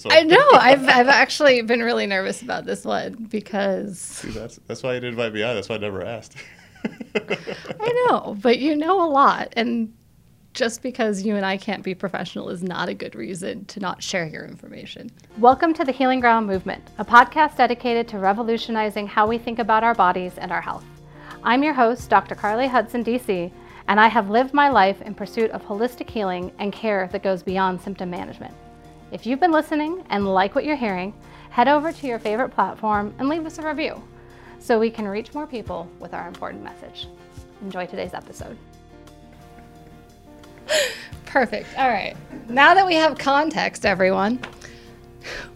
So I know. I've I've actually been really nervous about this one because See, that's that's why you didn't invite me on. That's why I never asked. I know, but you know a lot, and just because you and I can't be professional is not a good reason to not share your information. Welcome to the Healing Ground Movement, a podcast dedicated to revolutionizing how we think about our bodies and our health. I'm your host, Dr. Carly Hudson, DC, and I have lived my life in pursuit of holistic healing and care that goes beyond symptom management. If you've been listening and like what you're hearing, head over to your favorite platform and leave us a review so we can reach more people with our important message. Enjoy today's episode. Perfect. All right. Now that we have context, everyone,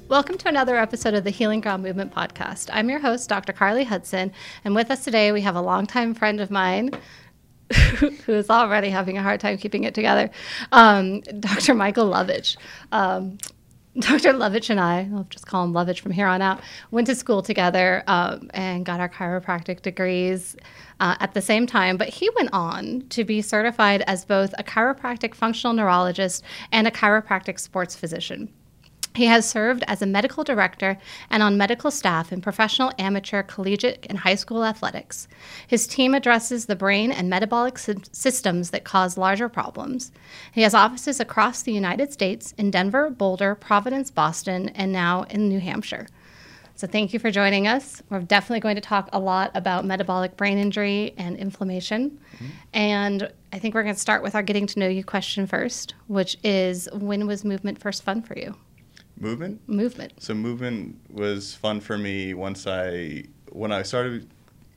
welcome to another episode of the Healing Ground Movement podcast. I'm your host, Dr. Carly Hudson, and with us today we have a longtime friend of mine who is already having a hard time keeping it together, um, Dr. Michael Lovich. Um, Dr. Lovich and I, I'll just call him Lovich from here on out, went to school together um, and got our chiropractic degrees uh, at the same time. But he went on to be certified as both a chiropractic functional neurologist and a chiropractic sports physician. He has served as a medical director and on medical staff in professional, amateur, collegiate, and high school athletics. His team addresses the brain and metabolic sy- systems that cause larger problems. He has offices across the United States in Denver, Boulder, Providence, Boston, and now in New Hampshire. So, thank you for joining us. We're definitely going to talk a lot about metabolic brain injury and inflammation. Mm-hmm. And I think we're going to start with our getting to know you question first, which is when was movement first fun for you? Movement. Movement. So movement was fun for me once I when I started.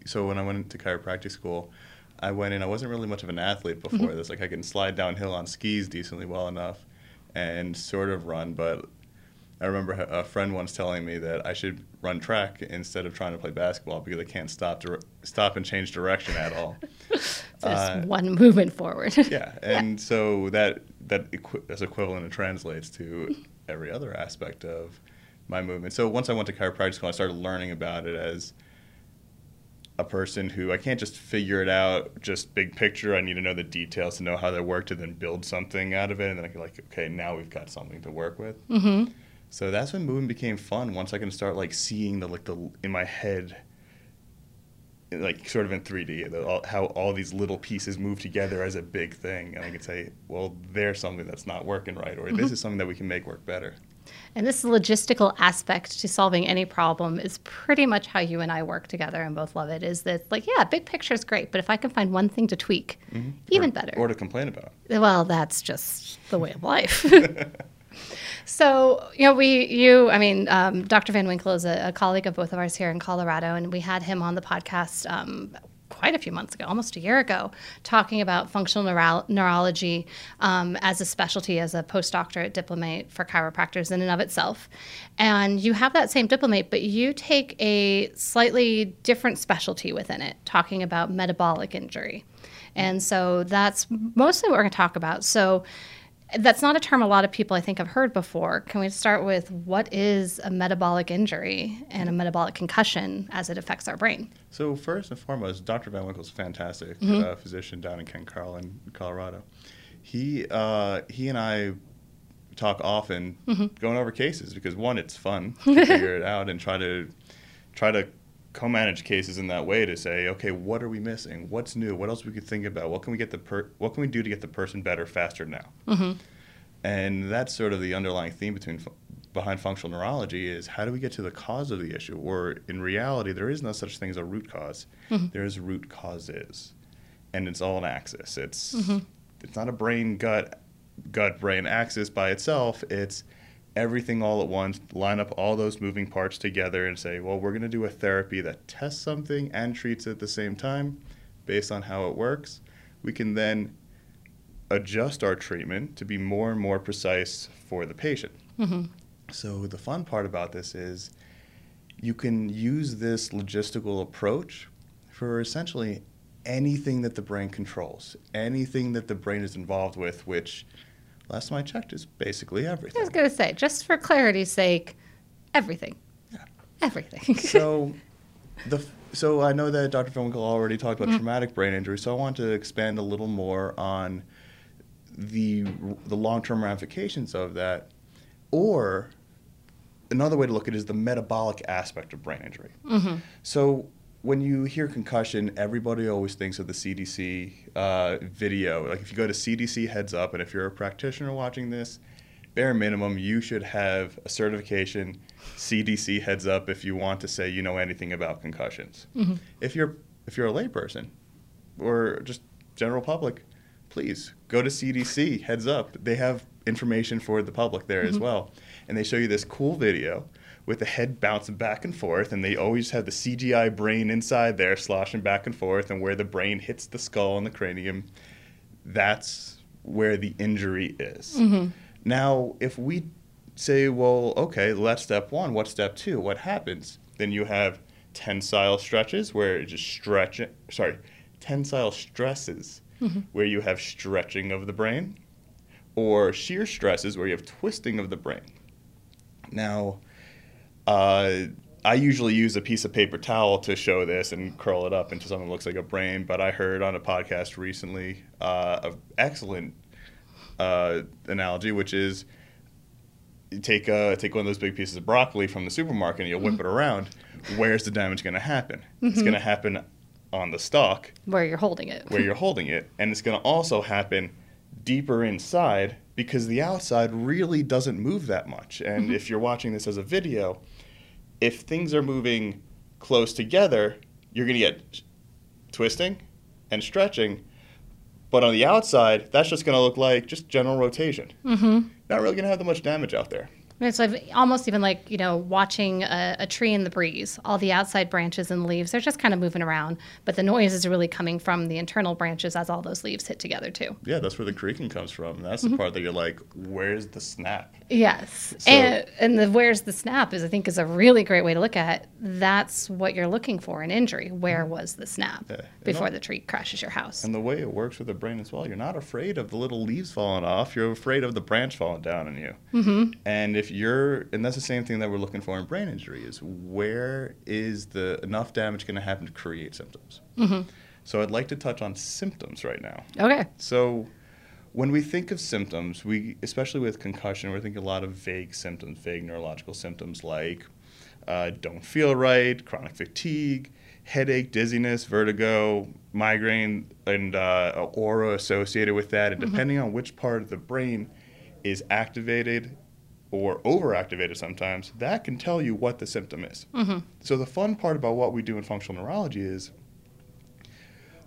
So when I went to chiropractic school, I went in. I wasn't really much of an athlete before this. Like I can slide downhill on skis decently well enough, and sort of run. But I remember a friend once telling me that I should run track instead of trying to play basketball because I can't stop to stop and change direction at all. Just Uh, one movement forward. yeah, and so that that equi- is equivalent and translates to every other aspect of my movement. So once I went to chiropractic school, I started learning about it as a person who I can't just figure it out, just big picture. I need to know the details to know how they work to then build something out of it, and then I can like, okay, now we've got something to work with. hmm So that's when movement became fun. Once I can start like seeing the like the in my head, like sort of in 3D, the, all, how all these little pieces move together as a big thing, and I can say, well, there's something that's not working right, or this mm-hmm. is something that we can make work better. And this logistical aspect to solving any problem is pretty much how you and I work together and both love it. Is that like, yeah, big picture is great, but if I can find one thing to tweak, mm-hmm. even or, better. Or to complain about. well, that's just the way of life. so, you know, we, you, I mean, um, Dr. Van Winkle is a, a colleague of both of ours here in Colorado, and we had him on the podcast um, quite a few months ago, almost a year ago, talking about functional neuro- neurology um, as a specialty, as a postdoctorate diplomate for chiropractors in and of itself. And you have that same diplomate, but you take a slightly different specialty within it, talking about metabolic injury. And so that's mostly what we're going to talk about. So that's not a term a lot of people I think have heard before. Can we start with what is a metabolic injury and a metabolic concussion as it affects our brain? So first and foremost, Dr. Van Winkle's a fantastic uh, physician down in Ken Carlin, Colorado. He uh, he and I talk often going over cases because one, it's fun to figure it out and try to try to co-manage cases in that way to say, okay, what are we missing? What's new? What else we could think about? What can we get the per- what can we do to get the person better faster now? Mm-hmm. And that's sort of the underlying theme between behind functional neurology is how do we get to the cause of the issue? Or in reality, there is no such thing as a root because mm-hmm. There's root causes, and it's all an axis. It's mm-hmm. it's not a brain gut gut brain axis by itself. It's everything all at once. Line up all those moving parts together and say, well, we're going to do a therapy that tests something and treats it at the same time, based on how it works. We can then adjust our treatment to be more and more precise for the patient. Mm-hmm. So the fun part about this is you can use this logistical approach for essentially anything that the brain controls, anything that the brain is involved with, which last time I checked is basically everything. I was going to say, just for clarity's sake, everything. Yeah. Everything. so the so I know that Dr. Winkle already talked about traumatic brain injury, so I want to expand a little more on the the long-term ramifications of that or another way to look at it is the metabolic aspect of brain injury. Mm-hmm. So when you hear concussion, everybody always thinks of the CDC uh, video. Like if you go to CDC Heads Up, and if you're a practitioner watching this, bare minimum, you should have a certification CDC Heads Up if you want to say you know anything about concussions. Mm-hmm. If you're if you're a layperson or just general public, please go to CDC Heads Up. They have information for the public there as well, and they show you this cool video with the head bouncing back and forth, and they always have the CGI brain inside there sloshing back and forth, and where the brain hits the skull and the cranium, that's where the injury is. Mm-hmm. Now, if we say, well, okay, that's step one, what's step two? What happens? Then you have tensile stretches where it just stretch, sorry, tensile stresses mm-hmm. where you have stretching of the brain, or shear stresses where you have twisting of the brain. Now, uh, I usually use a piece of paper towel to show this and curl it up into something that looks like a brain. But I heard on a podcast recently uh, an excellent uh, analogy, which is take uh, take one of those big pieces of broccoli from the supermarket and you whip it around. Where's the damage going to happen? It's going to happen on the stalk Where you're holding it. where you're holding it, and it's going to also happen deeper inside because the outside really doesn't move that much. And if you're watching this as a video, if things are moving close together, you're going to get twisting and stretching. But on the outside, that's just going to look like just general rotation. Mm-hmm. Not really going to have that much damage out there. It's like almost even like you know watching a, a tree in the breeze. All the outside branches and leaves they're just kind of moving around, but the noise is really coming from the internal branches as all those leaves hit together too. Yeah, that's where the creaking comes from. That's the part that you're like, where's the snap? Yes, So- and and the where's the snap is I think is a really great way to look at. It. That's what you're looking for in injury. Where was the snap Yeah. Before the tree crashes your house? And the way it works with the brain as well, you're not afraid of the little leaves falling off. You're afraid of the branch falling down on you. Mm-hmm. And if you're, and that's the same thing that we're looking for in brain injury is where is the enough damage going to happen to create symptoms? Mm-hmm. So I'd like to touch on symptoms right now. Okay. So when we think of symptoms, we especially with concussion, we're thinking a lot of vague symptoms, vague neurological symptoms like uh, don't feel right, chronic fatigue, headache, dizziness, vertigo, migraine, and uh, aura associated with that. And depending on which part of the brain is activated or overactivated sometimes, that can tell you what the symptom is. Mm-hmm. So the fun part about what we do in functional neurology is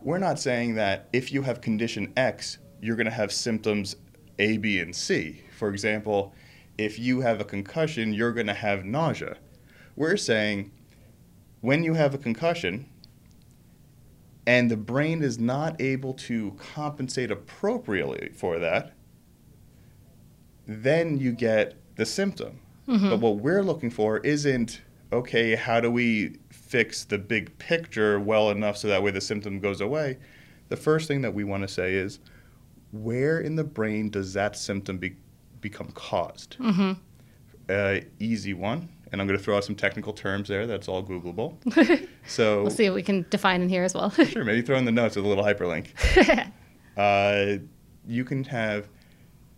we're not saying that if you have condition X, you're going to have symptoms A, B, and C. For example, if you have a concussion, you're going to have nausea. We're saying when you have a concussion and the brain is not able to compensate appropriately for that, then you get the symptom. But what we're looking for isn't, okay, how do we fix the big picture well enough so that way the symptom goes away? The first thing that we want to say is, where in the brain does that symptom be, become caused? Uh, easy one, and I'm going to throw out some technical terms there. That's all Googleable. so We'll see what we can define in here as well. Sure, maybe throw in the notes with a little hyperlink. uh, you can have,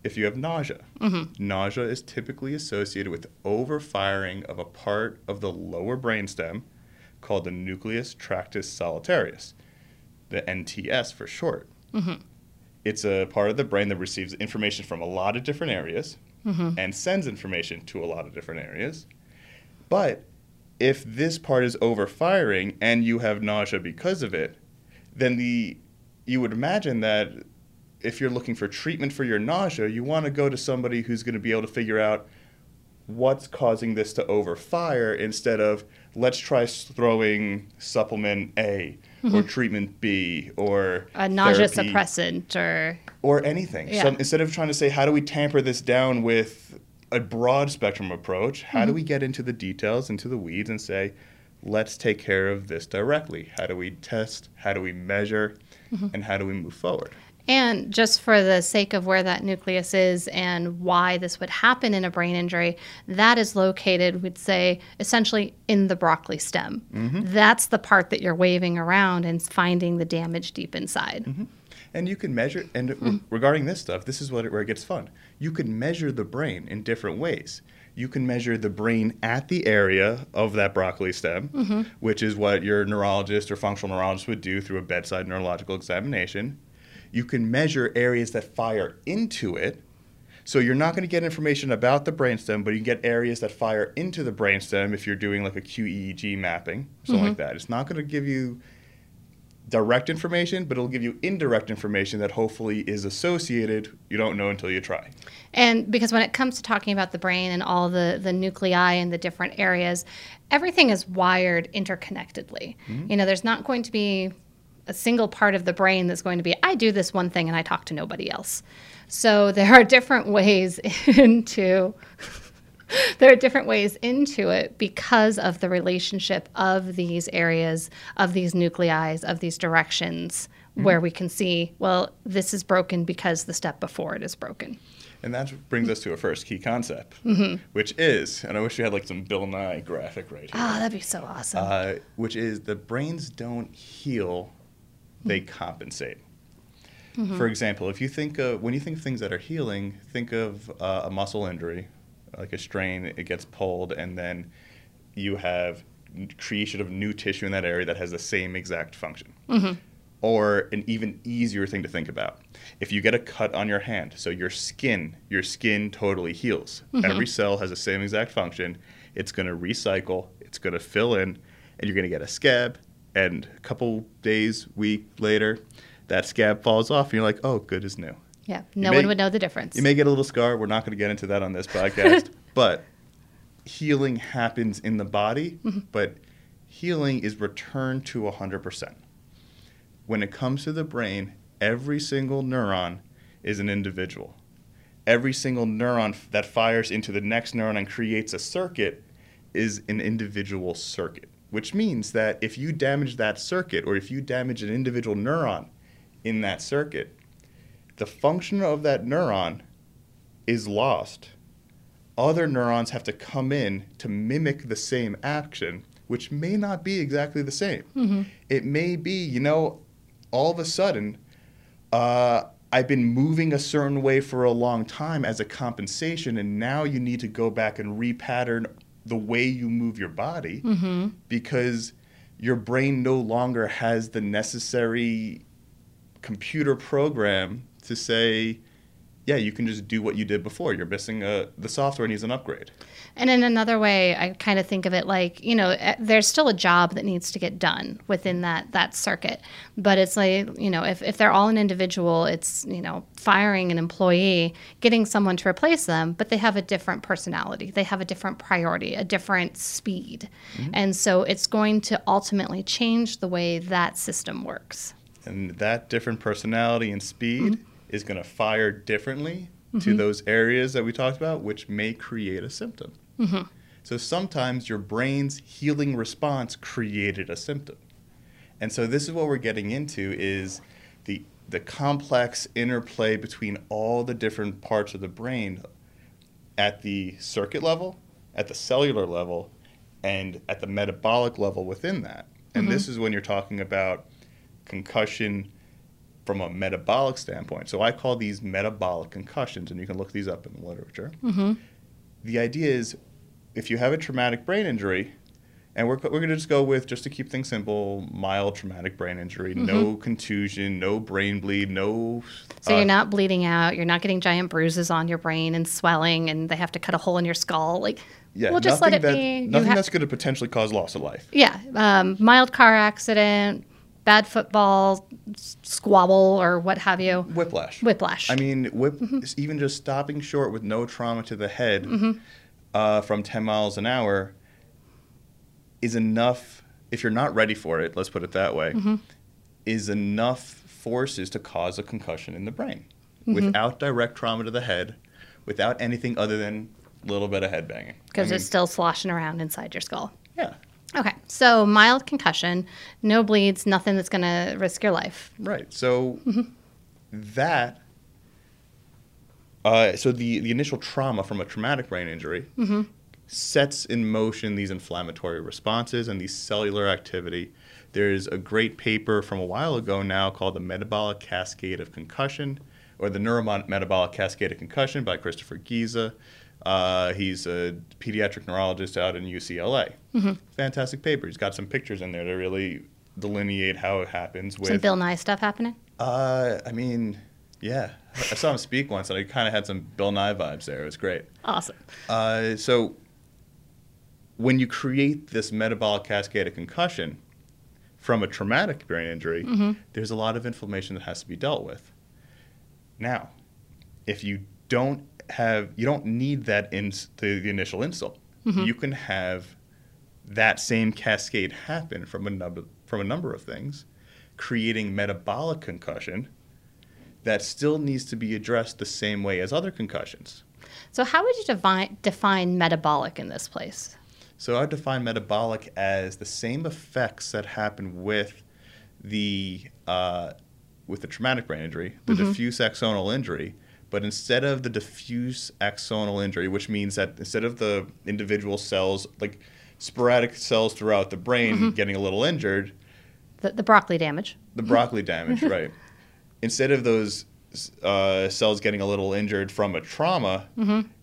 if you have nausea, mm-hmm. nausea is typically associated with overfiring of a part of the lower brainstem called the nucleus tractus solitarius, the NTS for short. Mm-hmm. It's a part of the brain that receives information from a lot of different areas mm-hmm. and sends information to a lot of different areas. But if this part is overfiring and you have nausea because of it, then the you would imagine that if you're looking for treatment for your nausea, you want to go to somebody who's going to be able to figure out what's causing this to overfire instead of let's try throwing supplement A or treatment B or a nausea therapy suppressant or or anything. Yeah. So instead of trying to say how do we tamper this down with a broad spectrum approach, how Mm-hmm. do we get into the details, into the weeds, and say, let's take care of this directly? How do we test? How do we measure? Mm-hmm. And how do we move forward? And just for the sake of where that nucleus is and why this would happen in a brain injury, that is located, we'd say, essentially in the broccoli stem. Mm-hmm. That's the part that you're waving around and finding the damage deep inside. Mm-hmm. And you can measure, and re- mm-hmm. regarding this stuff, this is what it, where it gets fun. You can measure the brain in different ways. you can measure the brain at the area of that broccoli stem, which is what your neurologist or functional neurologist would do through a bedside neurological examination. You can measure areas that fire into it. So you're not going to get information about the brainstem, but you can get areas that fire into the brainstem if you're doing like a QEEG mapping, something like mm-hmm. that. It's not going to give you direct information, but it'll give you indirect information that hopefully is associated. You don't know until you try. And because when it comes to talking about the brain and all the, the nuclei and the different areas, everything is wired interconnectedly. Mm-hmm. You know, there's not going to be a single part of the brain that's going to be, I do this one thing and I talk to nobody else. So there are different ways into. there are different ways into it because of the relationship of these areas, of these nuclei, of these directions, where we can see, well, this is broken because the step before it is broken. And that brings us to a first key concept, Mm-hmm. which is, and I wish we had like some Bill Nye graphic right here, Ah, that'd be so awesome. uh, which is the brains don't heal, they Mm-hmm. compensate. For example, if you think of, when you think of things that are healing, think of uh, a muscle injury, like a strain, it gets pulled, and then you have creation of new tissue in that area that has the same exact function. Or an even easier thing to think about. If you get a cut on your hand, so your skin, your skin totally heals. Every cell has the same exact function. It's going to recycle, it's going to fill in, and you're going to get a scab. And a couple days, week later, that scab falls off, and you're like, oh, good as new. yeah, no may- one would know the difference. You may get a little scar. We're not going to get into that on this podcast, but healing happens in the body, mm-hmm. but healing is returned to 100%. When it comes to the brain, every single neuron is an individual. Every single neuron that fires into the next neuron and creates a circuit is an individual circuit, which means that if you damage that circuit or if you damage an individual neuron in that circuit, the function of that neuron is lost. Other neurons have to come in to mimic the same action, which may not be exactly the same. It may be, you know, all of a sudden, uh, I've been moving a certain way for a long time as a compensation, and now you need to go back and repattern the way you move your body mm-hmm. because your brain no longer has the necessary computer program to say, yeah, you can just do what you did before. You're missing a, the software needs an upgrade. And in another way, I kind of think of it like you know, eh, there's still a job that needs to get done within that that circuit. But it's like you know, if if they're all an individual, it's you know, firing an employee, getting someone to replace them, but they have a different personality, they have a different priority, a different speed, mm-hmm. and so it's going to ultimately change the way that system works. And that different personality and speed mm-hmm. Is going to fire differently to mm-hmm. those areas that we talked about, which may create a symptom. Mm-hmm. So sometimes your brain's healing response created a symptom. And so this is what we're getting into is the the complex interplay between all the different parts of the brain at the circuit level, at the cellular level, and at the metabolic level within that. And mm-hmm. this is when you're talking about concussion from a metabolic standpoint. So I call these metabolic concussions, and you can look these up in the literature. The idea is if you have a traumatic brain injury, and we're, we're going to just go with, just to keep things simple, mild traumatic brain injury, no contusion, no brain bleed, no. So uh, you're not bleeding out, you're not getting giant bruises on your brain and swelling, and they have to cut a hole in your skull. Like, yeah, we'll just let nothing it that- be. Nothing ha- that's going to potentially cause loss of life. Yeah, um, mild car accident, bad football, squabble, or what have you. Whiplash. Whiplash. I mean, whip, mm-hmm. even just stopping short with no trauma to the head mm-hmm. uh, from 10 miles an hour is enough, if you're not ready for it, let's put it that way, mm-hmm. is enough forces to cause a concussion in the brain without direct trauma to the head, without anything other than a little bit of head banging. Because I mean, it's still sloshing around inside your skull. yeah, Okay, so mild concussion, no bleeds, nothing that's going to risk your life. Right. So that. Uh, so the, the initial trauma from a traumatic brain injury sets in motion these inflammatory responses and these cellular activity. There's a great paper from a while ago now called the Metabolic Cascade of Concussion, or the Neurometabolic Cascade of Concussion by Christopher Giza. Uh, he's a pediatric neurologist out in UCLA. Mm-hmm. Fantastic paper. He's got some pictures in there to really delineate how it happens. With Some Bill Nye stuff happening. uh, I mean, yeah, I saw him speak once, and I kind of had some Bill Nye vibes there. It was great. Awesome. Uh, so when you create this metabolic cascade of concussion from a traumatic brain injury, there's a lot of inflammation that has to be dealt with. Now, if you don't have, you don't need that in the, the initial insult. You can have that same cascade happen from a number from a number of things, creating metabolic concussion that still needs to be addressed the same way as other concussions. So, how would you define, define metabolic in this place? So I define metabolic as the same effects that happen with the uh, with the traumatic brain injury, the diffuse axonal injury, but instead of the diffuse axonal injury, which means that instead of the individual cells, like sporadic cells throughout the brain getting a little injured, The, the broccoli damage. the broccoli damage, right? Instead of those uh, cells getting a little injured from a trauma,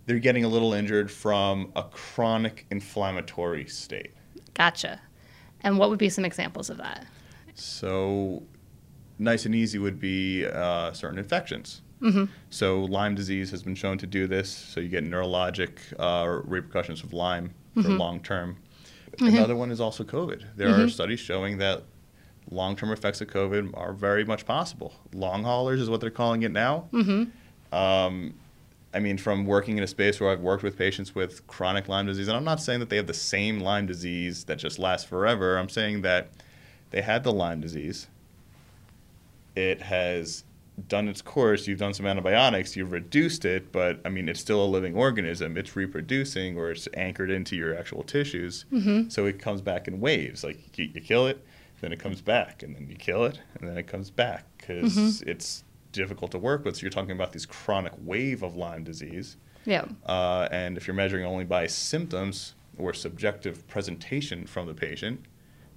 they're getting a little injured from a chronic inflammatory state. Gotcha. And what would be some examples of that? So, nice and easy would be uh, certain infections. Mm-hmm. So, Lyme disease has been shown to do this. So, you get neurologic uh, repercussions of Lyme for mm-hmm. long term. Mm-hmm. Another one is also COVID. There are studies showing that long term effects of COVID are very much possible. Long haulers is what they're calling it now. Um, I mean, from working in a space where I've worked with patients with chronic Lyme disease, and I'm not saying that they have the same Lyme disease that just lasts forever. I'm saying that they had the Lyme disease. It has done its course. You've done some antibiotics. You've reduced it, but I mean, it's still a living organism. It's reproducing, or it's anchored into your actual tissues. So it comes back in waves. Like you, you kill it, then it comes back, and then you kill it, and then it comes back because it's difficult to work with. So you're talking about this chronic wave of Lyme disease. Yeah. Uh, and if you're measuring only by symptoms or subjective presentation from the patient,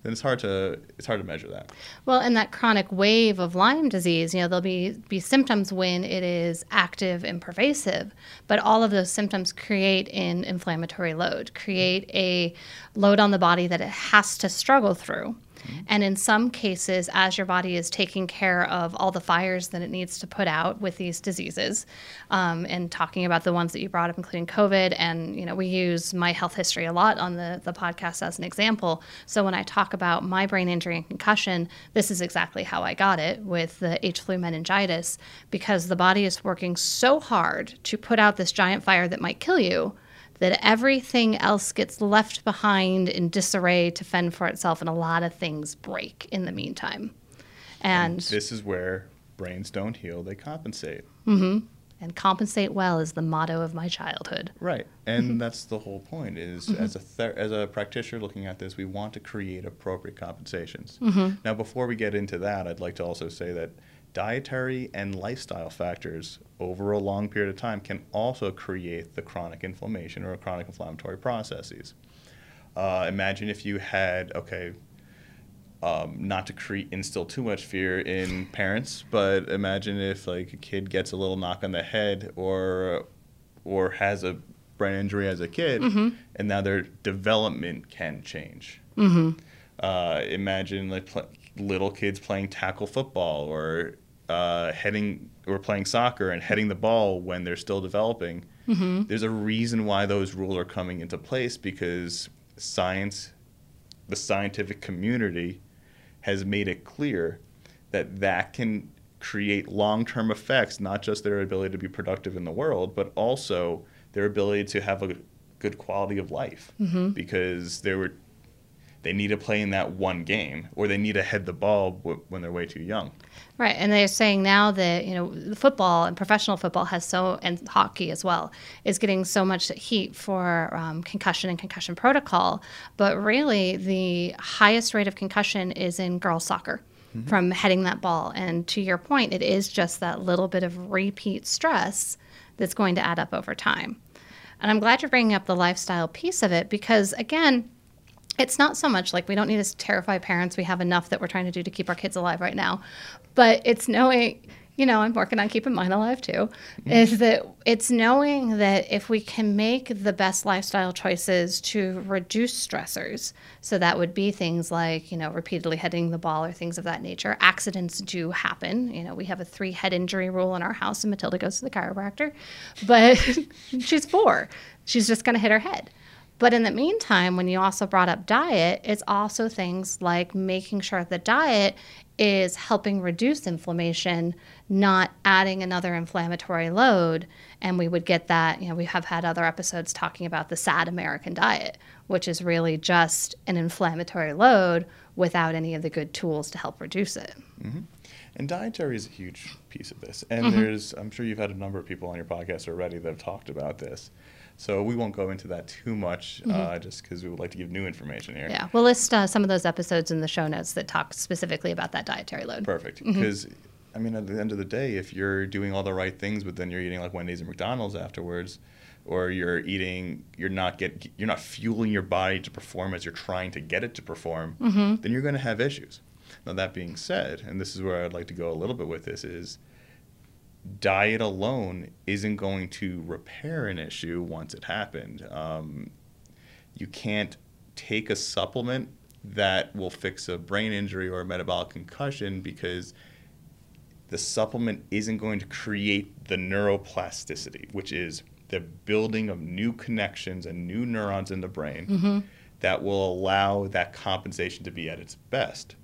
then it's hard to it's hard to measure that. Well, in that chronic wave of Lyme disease, you know, there'll be, be symptoms when it is active and pervasive, but all of those symptoms create an inflammatory load, create a load on the body that it has to struggle through. And in some cases, as your body is taking care of all the fires that it needs to put out with these diseases, um, and talking about the ones that you brought up, including COVID, and you know we use my health history a lot on the the podcast as an example. So when I talk about my brain injury and concussion, this is exactly how I got it with the H flu meningitis, because the body is working so hard to put out this giant fire that might kill you that everything else gets left behind in disarray to fend for itself, and a lot of things break in the meantime. And This is where brains don't heal; they compensate. Mm-hmm. and compensate well is the motto of my childhood. Right, and mm-hmm. that's the whole point. Is mm-hmm. as a ther- as a practitioner looking at this, we want to create appropriate compensations. Now, before we get into that, I'd like to also say that dietary and lifestyle factors over a long period of time can also create the chronic inflammation or chronic inflammatory processes. Uh, imagine if you had okay. Um, not to create instill too much fear in parents, but imagine if like a kid gets a little knock on the head or or has a brain injury as a kid, and now their development can change. Uh, imagine like pl- little kids playing tackle football or uh, heading or playing soccer and heading the ball when they're still developing. There's a reason why those rules are coming into place because science, the scientific community, has made it clear that that can create long-term effects, not just their ability to be productive in the world, but also their ability to have a good quality of life because they were they need to play in that one game or they need to head the ball w- when they're way too young. Right, and they're saying now that you know football and professional football has so and hockey as well is getting so much heat for um, concussion and concussion protocol, but really the highest rate of concussion is in girls soccer from heading that ball. And to your point, it is just that little bit of repeat stress that's going to add up over time. And I'm glad you're bringing up the lifestyle piece of it because again it's not so much like we don't need to terrify parents. We have enough that we're trying to do to keep our kids alive right now. But it's knowing, you know, I'm working on keeping mine alive too, is that it's knowing that if we can make the best lifestyle choices to reduce stressors, so that would be things like, you know, repeatedly hitting the ball or things of that nature. Accidents do happen. You know, we have a three head injury rule in our house, and Matilda goes to the chiropractor, but she's four. She's just going to hit her head. But in the meantime, when you also brought up diet, it's also things like making sure the diet is helping reduce inflammation, not adding another inflammatory load. And we would get that, you know, we have had other episodes talking about the sad American diet, which is really just an inflammatory load without any of the good tools to help reduce it. Mm-hmm. And dietary is a huge piece of this. And mm-hmm. there's, I'm sure you've had a number of people on your podcast already that have talked about this. So we won't go into that too much, mm-hmm. uh, just because we would like to give new information here. Yeah, we'll list uh, some of those episodes in the show notes that talk specifically about that dietary load. Perfect, because. Mm-hmm. I mean, at the end of the day, if you're doing all the right things, but then you're eating like Wendy's and McDonald's afterwards, or you're eating, you're not get, you're not fueling your body to perform as you're trying to get it to perform, mm-hmm. then you're going to have issues. Now that being said, and this is where I'd like to go a little bit with this is diet alone isn't going to repair an issue once it happened. Um, you can't take a supplement that will fix a brain injury or a metabolic concussion because the supplement isn't going to create the neuroplasticity, which is the building of new connections and new neurons in the brain mm-hmm. that will allow that compensation to be at its best.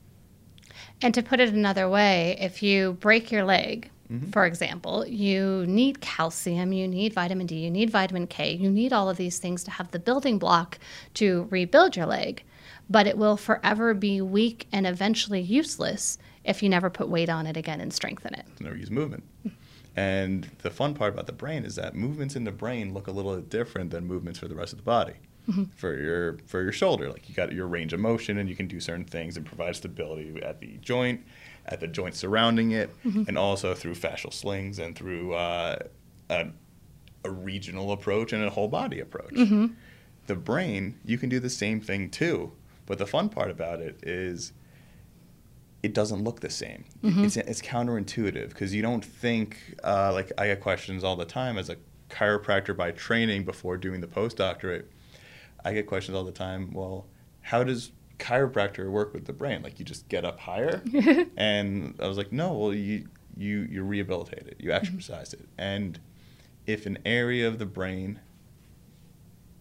And to put it another way, if you break your leg, Mm-hmm. For example, you need calcium, you need vitamin D, you need vitamin K, you need all of these things to have the building block to rebuild your leg. But it will forever be weak and eventually useless if you never put weight on it again and strengthen it. Never use movement. and the fun part about the brain is that movements in the brain look a little bit different than movements for the rest of the body. Mm-hmm. For your for your shoulder, like you got your range of motion, and you can do certain things and provide stability at the joint at the joints surrounding it, mm-hmm. and also through fascial slings and through uh, a, a, regional approach and a whole body approach. Mm-hmm. The brain, you can do the same thing too, but the fun part about it is it doesn't look the same. Mm-hmm. It's, it's counterintuitive because you don't think, uh, like, I get questions all the time as a chiropractor by training before doing the postdoctorate. I get questions all the time, well, how does chiropractor work with the brain? Like you just get up higher? and I was like, no, well you you you rehabilitate it, you mm-hmm. exercise it, and if an area of the brain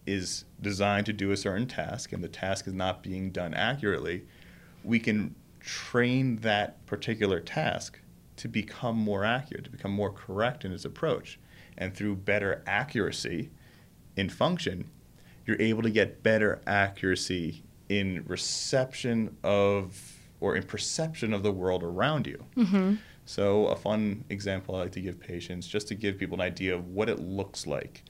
is designed to do a certain task and the task is not being done accurately, we can train that particular task to become more accurate, to become more correct in its approach. And through better accuracy in function, you're able to get better accuracy in reception of or in perception of the world around you. Mm-hmm. So, a fun example I like to give patients, just to give people an idea of what it looks like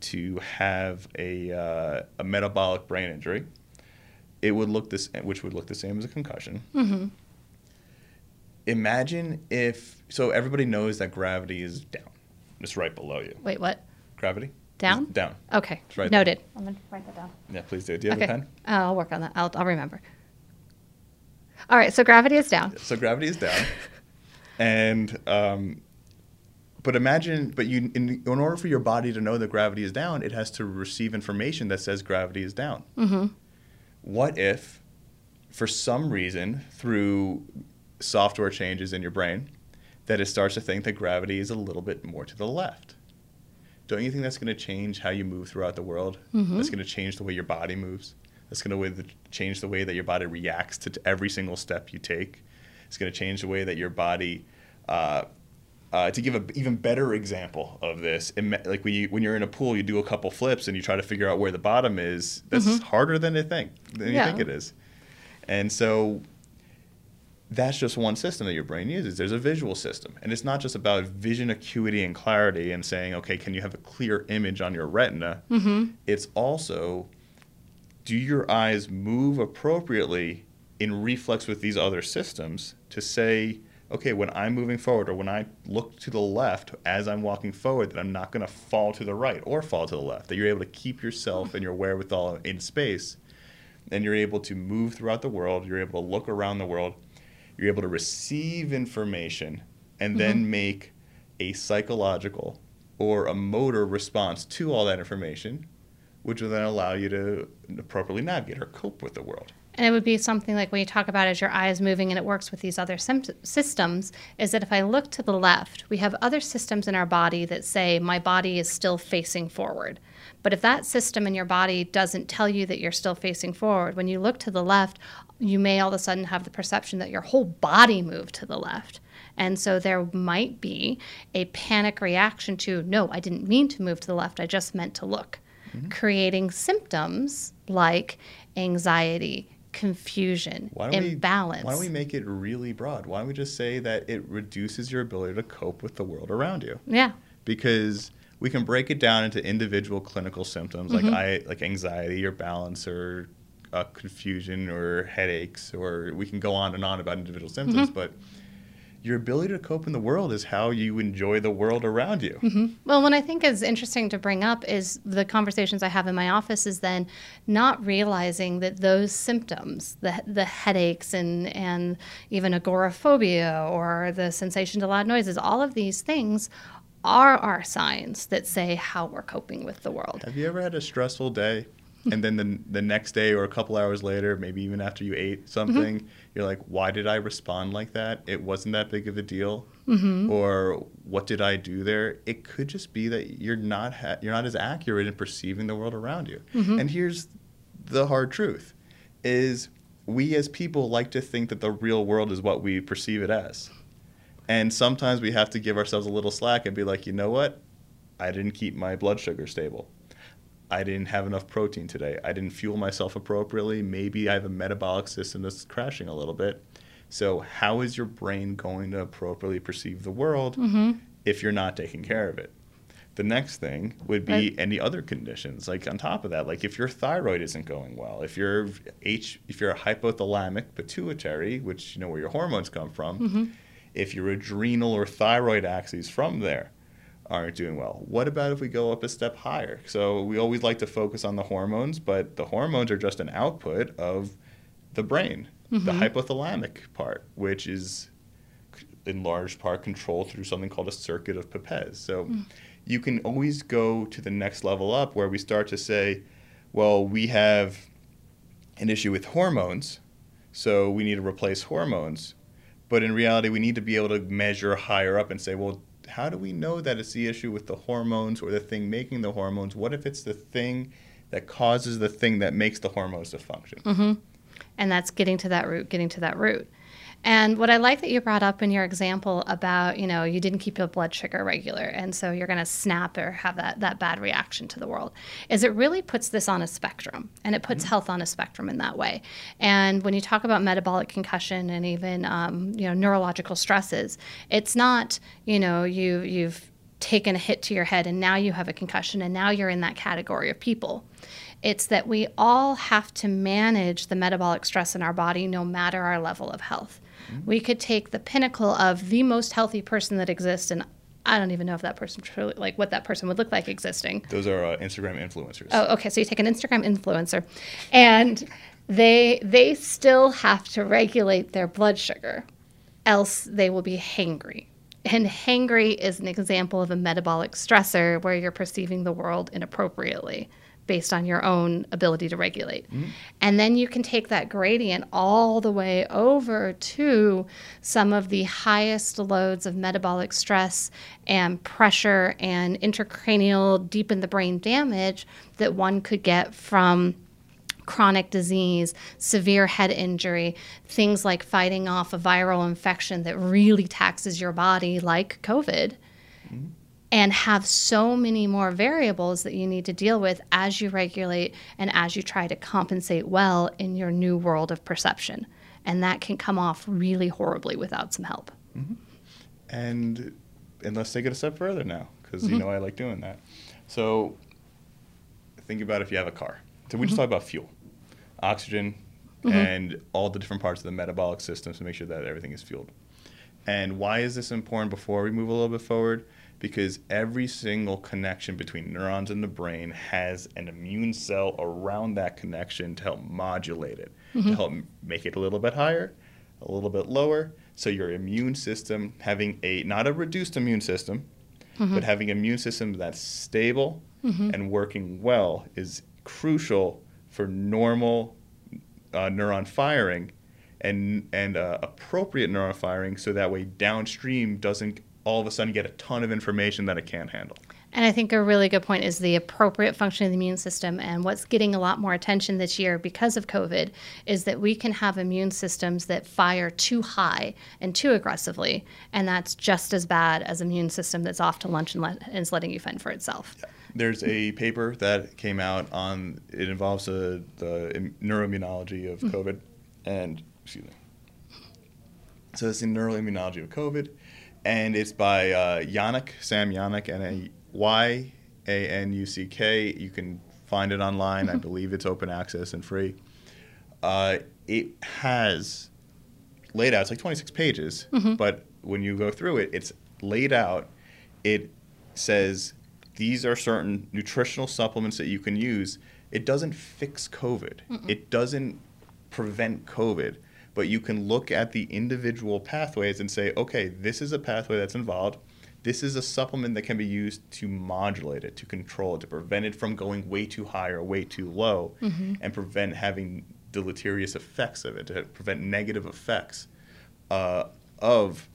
to have a, uh, a metabolic brain injury. It would look this, which would look the same as a concussion. Mm-hmm. Imagine if so. Everybody knows that gravity is down. It's right below you. Wait, what? Gravity. Down? It's down. Okay. Right Noted. There. I'm going to write that down. Yeah, please do. Do you have okay. a pen? Oh, I'll work on that. I'll, I'll remember. All right, so gravity is down. So gravity is down. and, um, but imagine, but you, in, in order for your body to know that gravity is down, it has to receive information that says gravity is down. Mm-hmm. What if, for some reason, through software changes in your brain, that it starts to think that gravity is a little bit more to the left? Don't you think that's going to change how you move throughout the world? Mm-hmm. That's going to change the way your body moves. That's going to change the way that your body reacts to every single step you take. It's going to change the way that your body. Uh, uh, to give an even better example of this, like when you when you're in a pool, you do a couple flips and you try to figure out where the bottom is. That's mm-hmm. harder than you think than yeah. you think it is. And so that's just one system that your brain uses. There's a visual system. And it's not just about vision acuity and clarity and saying, okay, can you have a clear image on your retina? Mm-hmm. It's also, do your eyes move appropriately in reflex with these other systems to say, okay, when I'm moving forward or when I look to the left as I'm walking forward, that I'm not going to fall to the right or fall to the left, that you're able to keep yourself and your wherewithal in space, and you're able to move throughout the world, you're able to look around the world you're able to receive information and then mm-hmm. make a psychological or a motor response to all that information, which will then allow you to appropriately navigate or cope with the world. And it would be something like when you talk about as your eye is moving and it works with these other systems, is that if I look to the left, we have other systems in our body that say my body is still facing forward. But if that system in your body doesn't tell you that you're still facing forward, when you look to the left, you may all of a sudden have the perception that your whole body moved to the left. And so there might be a panic reaction to, no, I didn't mean to move to the left, I just meant to look, creating symptoms like anxiety, confusion, Why imbalance. We, why don't we make it really broad? Why don't we just say that it reduces your ability to cope with the world around you? yeah. Because we can break it down into individual clinical symptoms Mm-hmm. like I like anxiety or balance or uh, confusion or headaches, or we can go on and on about individual Mm-hmm. symptoms. But your ability to cope in the world is how you enjoy the world around you. Mm-hmm. Well, what I think is interesting to bring up is the conversations I have in my office is then not realizing that those symptoms, the, the headaches and, and even agoraphobia or the sensation to loud noises, all of these things are our signs that say how we're coping with the world. Have you ever had a stressful day? and then the, the next day or a couple hours later, maybe even after you ate mm-hmm. something, you're like, why did I respond like that? It wasn't that big of a deal. Mm-hmm. Or what did I do there? It could just be that you're not ha- you're not as accurate in perceiving the world around you. Mm-hmm. And here's the hard truth: is we as people like to think that the real world is what we perceive it as. And sometimes we have to give ourselves a little slack and be like, you know what? I didn't keep my blood sugar stable. I didn't have enough protein today. I didn't fuel myself appropriately. Maybe I have a metabolic system that's crashing a little bit. So, how is your brain going to appropriately perceive the world mm-hmm. if you're not taking care of it? The next thing would be Right. any other conditions. Like on top of that, like if your thyroid isn't going well, if you're H, if you're a hypothalamic pituitary, which you know where your hormones come from, mm-hmm. if your adrenal or thyroid axes from there aren't doing well. What about if we go up a step higher? So we always like to focus on the hormones, but the hormones are just an output of the brain, the mm-hmm. hypothalamic part, which is in large part controlled through something called a circuit of Papez. So mm. you can always go to the next level up where we start to say, well, we have an issue with hormones, so we need to replace hormones. But in reality, we need to be able to measure higher up and say, well, how do we know that it's the issue with the hormones or the thing making the hormones? What if it's the thing that causes the thing that makes the hormones to function? Mm-hmm. and that's getting to that root getting to that root and what i like that you brought up in your example about you know you didn't keep your blood sugar regular and so you're going to snap or have that, that bad reaction to the world is it really puts this on a spectrum and it puts health on a spectrum in that way. And when you talk about metabolic concussion and even um, you know neurological stresses it's not you know you you've taken a hit to your head and now you have a concussion and now you're in that category of people. It's that we all have to manage the metabolic stress in our body no matter our level of health. We could take the pinnacle of the most healthy person that exists, and I don't even know if that person truly, like what that person would look like existing. Those are uh, Instagram influencers. Oh, okay. So you take an Instagram influencer, and they they still have to regulate their blood sugar, else they will be hangry. And hangry is an example of a metabolic stressor where you're perceiving the world inappropriately based on your own ability to regulate. Mm-hmm. And then you can take that gradient all the way over to some of the highest loads of metabolic stress and pressure and intracranial deep in the brain damage that one could get from chronic disease, severe head injury, things like fighting off a viral infection that really taxes your body, like COVID, mm-hmm. And have so many more variables that you need to deal with as you regulate and as you try to compensate well in your new world of perception. And that can come off really horribly without some help. Mm-hmm. And and let's take it a step further now, because you mm-hmm. know I like doing that. So think about if you have a car. So we just mm-hmm. talked about fuel, oxygen, and all the different parts of the metabolic system to make sure that everything is fueled. And why is this important before we move a little bit forward? Because every single connection between neurons in the brain has an immune cell around that connection to help modulate it, to help make it a little bit higher, a little bit lower. So your immune system having a not a reduced immune system, but having an immune system that's stable and working well is crucial for normal uh, neuron firing and and uh, appropriate neuron firing so that way downstream doesn't all of a sudden get a ton of information that it can't handle. And I think a really good point is the appropriate function of the immune system. And what's getting a lot more attention this year because of COVID is that we can have immune systems that fire too high and too aggressively. And that's just as bad as an immune system that's off to lunch and, let, and is letting you fend for itself. There's a paper that came out on it involves a, the neuroimmunology of mm-hmm. COVID, and excuse me. So it's the neuroimmunology of COVID, and it's by uh, Yanuck Sam Yanuck and a Y A N U C K. You can find it online. I believe it's open access and free. Uh, it has laid out. It's like 26 pages, but when you go through it, it's laid out. It says these are certain nutritional supplements that you can use. It doesn't fix COVID. It doesn't prevent COVID, but you can look at the individual pathways and say, okay, this is a pathway that's involved. This is a supplement that can be used to modulate it, to control it, to prevent it from going way too high or way too low, and prevent having deleterious effects of it, to prevent negative effects uh, of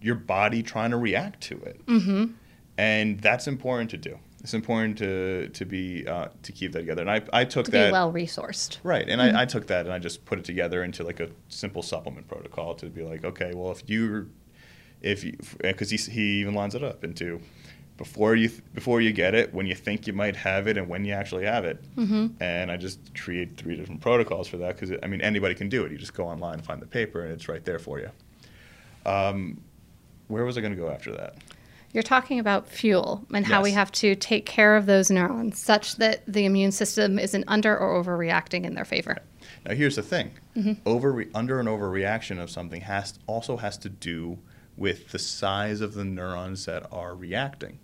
your body trying to react to it. Mm-hmm. And that's important to do. It's important to to be uh, to keep that together. And I, I took To that well resourced. Right, and I, I took that and I just put it together into like a simple supplement protocol to be like, okay, well, if you, if you, because he, he even lines it up into before you before you get it, when you think you might have it, and when you actually have it. Mm-hmm. And I just create three different protocols for that because I mean anybody can do it. You just go online, find the paper, and it's right there for you. Um, where was I going to go after that? You're talking about fuel and how we have to take care of those neurons such that the immune system isn't under or overreacting in their favor. Now here's the thing: mm-hmm. over under and overreaction of something has also has to do with the size of the neurons that are reacting.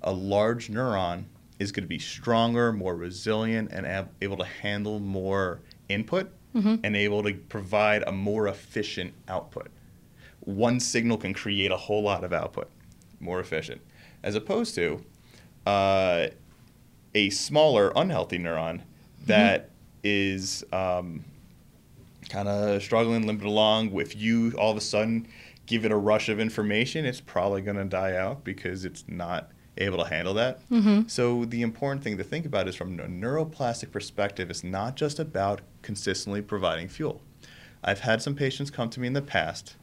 A large neuron is going to be stronger, more resilient, and ab- able to handle more input mm-hmm. and able to provide a more efficient output. One signal can create a whole lot of output, more efficient, as opposed to uh, a smaller, unhealthy neuron that is um, kind of struggling, limping along. If you all of a sudden give it a rush of information, it's probably going to die out because it's not able to handle that. So the important thing to think about is from a neuroplastic perspective, it's not just about consistently providing fuel. I've had some patients come to me in the past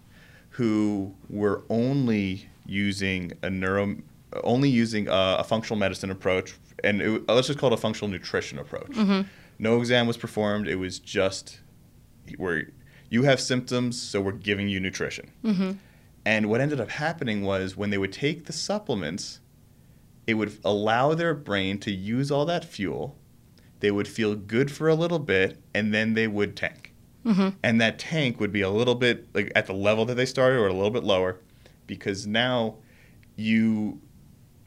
who were only using a neuro, only using a, a functional medicine approach, and it, uh, let's just call it a functional nutrition approach. Mm-hmm. No exam was performed. It was just where you have symptoms, so we're giving you nutrition. Mm-hmm. And what ended up happening was when they would take the supplements, it would allow their brain to use all that fuel. They would feel good for a little bit, and then they would tank. Mm-hmm. And that tank would be a little bit like at the level that they started, or a little bit lower, because now you.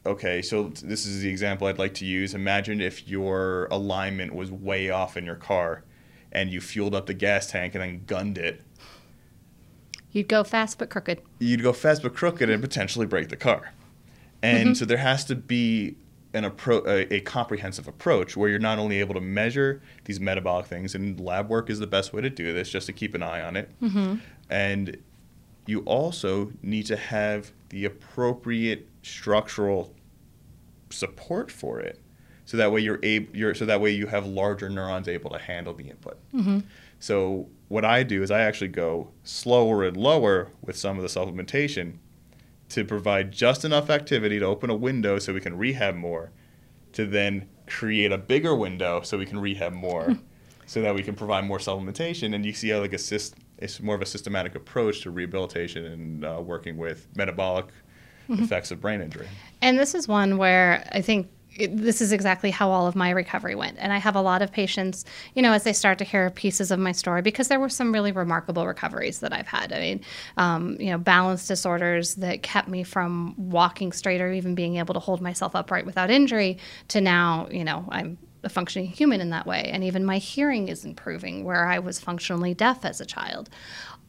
Okay, so this is the example I'd like to use. Imagine if your alignment was way off in your car, and you fueled up the gas tank and then gunned it. You'd go fast but crooked. You'd go fast but crooked and potentially break the car. And mm-hmm. so there has to be an appro- a, a comprehensive approach where you're not only able to measure these metabolic things, and lab work is the best way to do this, just to keep an eye on it. Mm-hmm. And you also need to have the appropriate structural support for it, so that way you're able, you're, so that way you have larger neurons able to handle the input. Mm-hmm. So what I do is I actually go slower and lower with some of the supplementation to provide just enough activity to open a window so we can rehab more, to then create a bigger window so we can rehab more, so that we can provide more supplementation. And you see how like a syst- it's more of a systematic approach to rehabilitation and uh, working with metabolic effects of brain injury. And this is one where I think it, this is exactly how all of my recovery went. And I have a lot of patients, you know, as they start to hear pieces of my story, because there were some really remarkable recoveries that I've had. I mean, um, you know, balance disorders that kept me from walking straight or even being able to hold myself upright without injury to now, you know, I'm a functioning human in that way. And even my hearing is improving where I was functionally deaf as a child.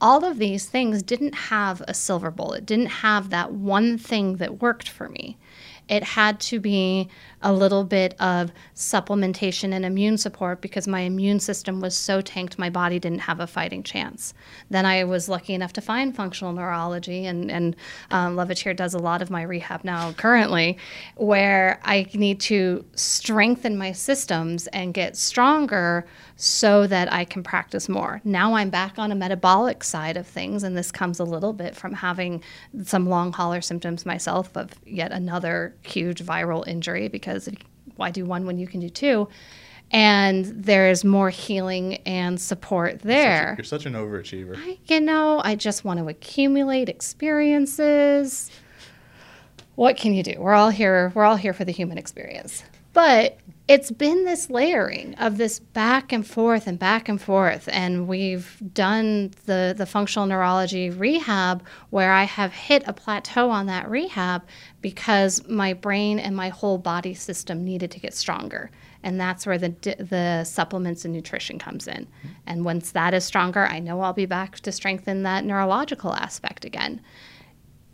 All of these things didn't have a silver bullet, didn't have that one thing that worked for me. It had to be a little bit of supplementation and immune support because my immune system was so tanked my body didn't have a fighting chance. Then I was lucky enough to find functional neurology, and, and um, Levatir does a lot of my rehab now currently, where I need to strengthen my systems and get stronger so that I can practice more. Now I'm back on a metabolic side of things, and this comes a little bit from having some long hauler symptoms myself of yet another huge viral injury because why do one when you can do two? And there's more healing and support there. You're such, a, you're such an overachiever. I, you know, I just want to accumulate experiences. What can you do? We're all here. We're all here for the human experience. But it's been this layering of this back and forth and back and forth and we've done the the functional neurology rehab where i have hit a plateau on that rehab because my brain and my whole body system needed to get stronger and that's where the the supplements and nutrition comes in. And once that is stronger i know i'll be back to strengthen that neurological aspect again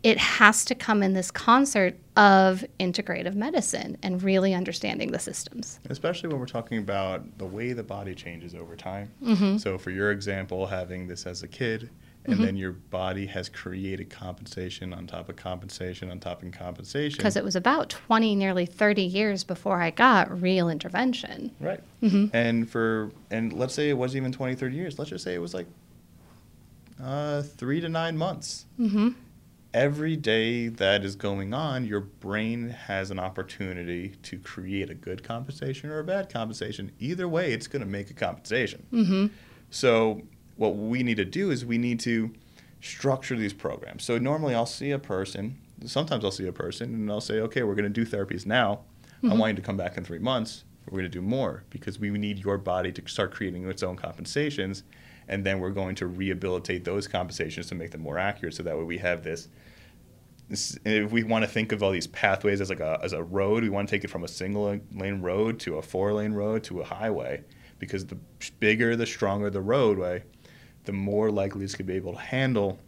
it has to come in this concert of integrative medicine and really understanding the systems. Especially when we're talking about the way the body changes over time. Mm-hmm. So, for your example, having this as a kid, and mm-hmm. then your body has created compensation on top of compensation on top of compensation. Because it was about 20, nearly 30 years before I got real intervention. Right. Mm-hmm. And for, and let's say it wasn't even 20, 30 years. Let's just say it was like uh, three to nine months. Mm-hmm every day that is going on, your brain has an opportunity to create a good compensation or a bad compensation. Either way, it's going to make a compensation. Mm-hmm. So, what we need to do is we need to structure these programs. So, normally I'll see a person, sometimes I'll see a person, and I'll say, okay, we're going to do therapies now. Mm-hmm. I want you to come back in three months. We're going to do more because we need your body to start creating its own compensations and then we're going to rehabilitate those compensations to make them more accurate so that way we have this if we want to think of all these pathways as like a as a road, we want to take it from a single lane road to a four lane road to a highway because the bigger, the stronger the roadway, the more likely it's going to be able to handle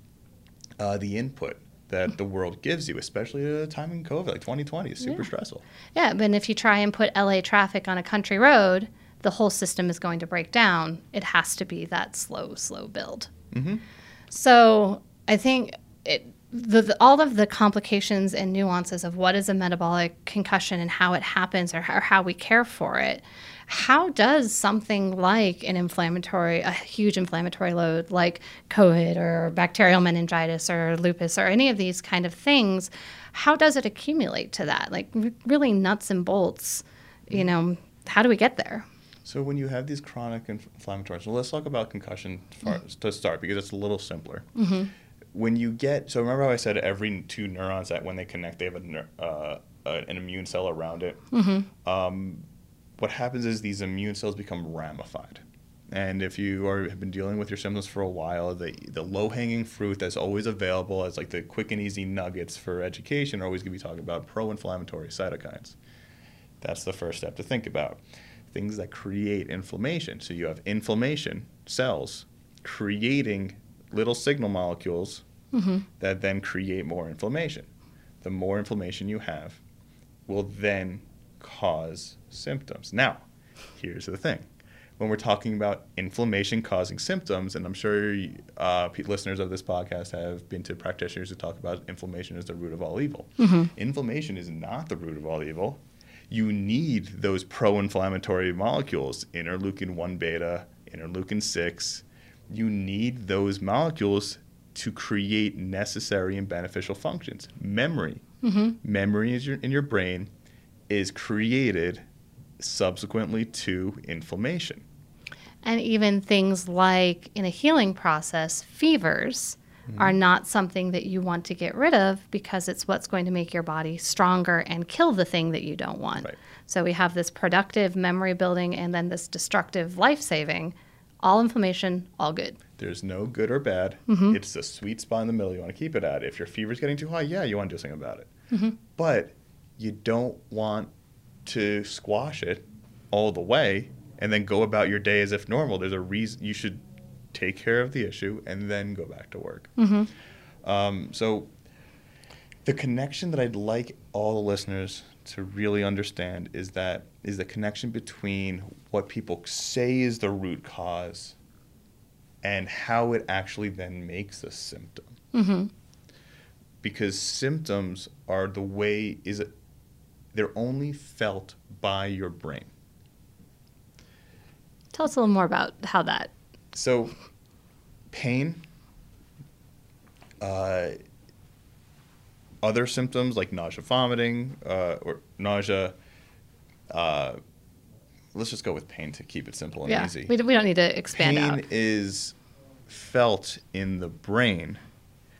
uh, the input that the world gives you, especially at a time in COVID, like 2020, is super yeah. stressful. Yeah, but if you try and put LA traffic on a country road, the whole system is going to break down. It has to be that slow, slow build. Mm-hmm. So I think it, the, the, all of the complications and nuances of what is a metabolic concussion and how it happens or how, or how we care for it how does something like an inflammatory, a huge inflammatory load like COVID or bacterial meningitis or lupus or any of these kind of things, how does it accumulate to that? Like really nuts and bolts, you know, how do we get there? So when you have these chronic inflammatories, well, let's talk about concussion mm-hmm. to start because it's a little simpler. Mm-hmm when you get so remember how I said every two neurons that when they connect they have a, uh, an immune cell around it. Mm-hmm. Um, what happens is these immune cells become ramified. And if you are, have been dealing with your symptoms for a while, the, the low hanging fruit that's always available as like the quick and easy nuggets for education are always going to be talking about pro inflammatory cytokines. That's the first step to think about. Things that create inflammation. So you have inflammation cells creating little signal molecules mm-hmm. that then create more inflammation. The more inflammation you have will then cause symptoms. Now, here's the thing. When we're talking about inflammation causing symptoms, and I'm sure uh, listeners of this podcast have been to practitioners who talk about inflammation as the root of all evil. Mm-hmm. Inflammation is not the root of all evil. You need those pro inflammatory molecules, interleukin 1 beta, interleukin 6, you need those molecules to create necessary and beneficial functions. Memory, mm-hmm. memory is your, in your brain is created subsequently to inflammation. And even things like in a healing process, fevers mm-hmm. are not something that you want to get rid of because it's what's going to make your body stronger and kill the thing that you don't want. Right. So we have this productive memory building and then this destructive life saving all inflammation, all good. There's no good or bad. Mm-hmm. It's a sweet spot in the middle you want to keep it at. If your fever's getting too high, yeah, you want to do something about it. Mm-hmm. But you don't want to squash it all the way and then go about your day as if normal. There's a reason you should take care of the issue and then go back to work. Um, so, the connection that I'd like all the listeners to really understand is that is the connection between what people say is the root cause and how it actually then makes a symptom. Mm-hmm. Because symptoms are the way is it they're only felt by your brain. Tell us a little more about how that. So, pain, uh, other symptoms like nausea, vomiting, uh, or nausea. Uh, let's just go with pain to keep it simple and yeah, easy. we, we don't need to expand pain out. is felt in the brain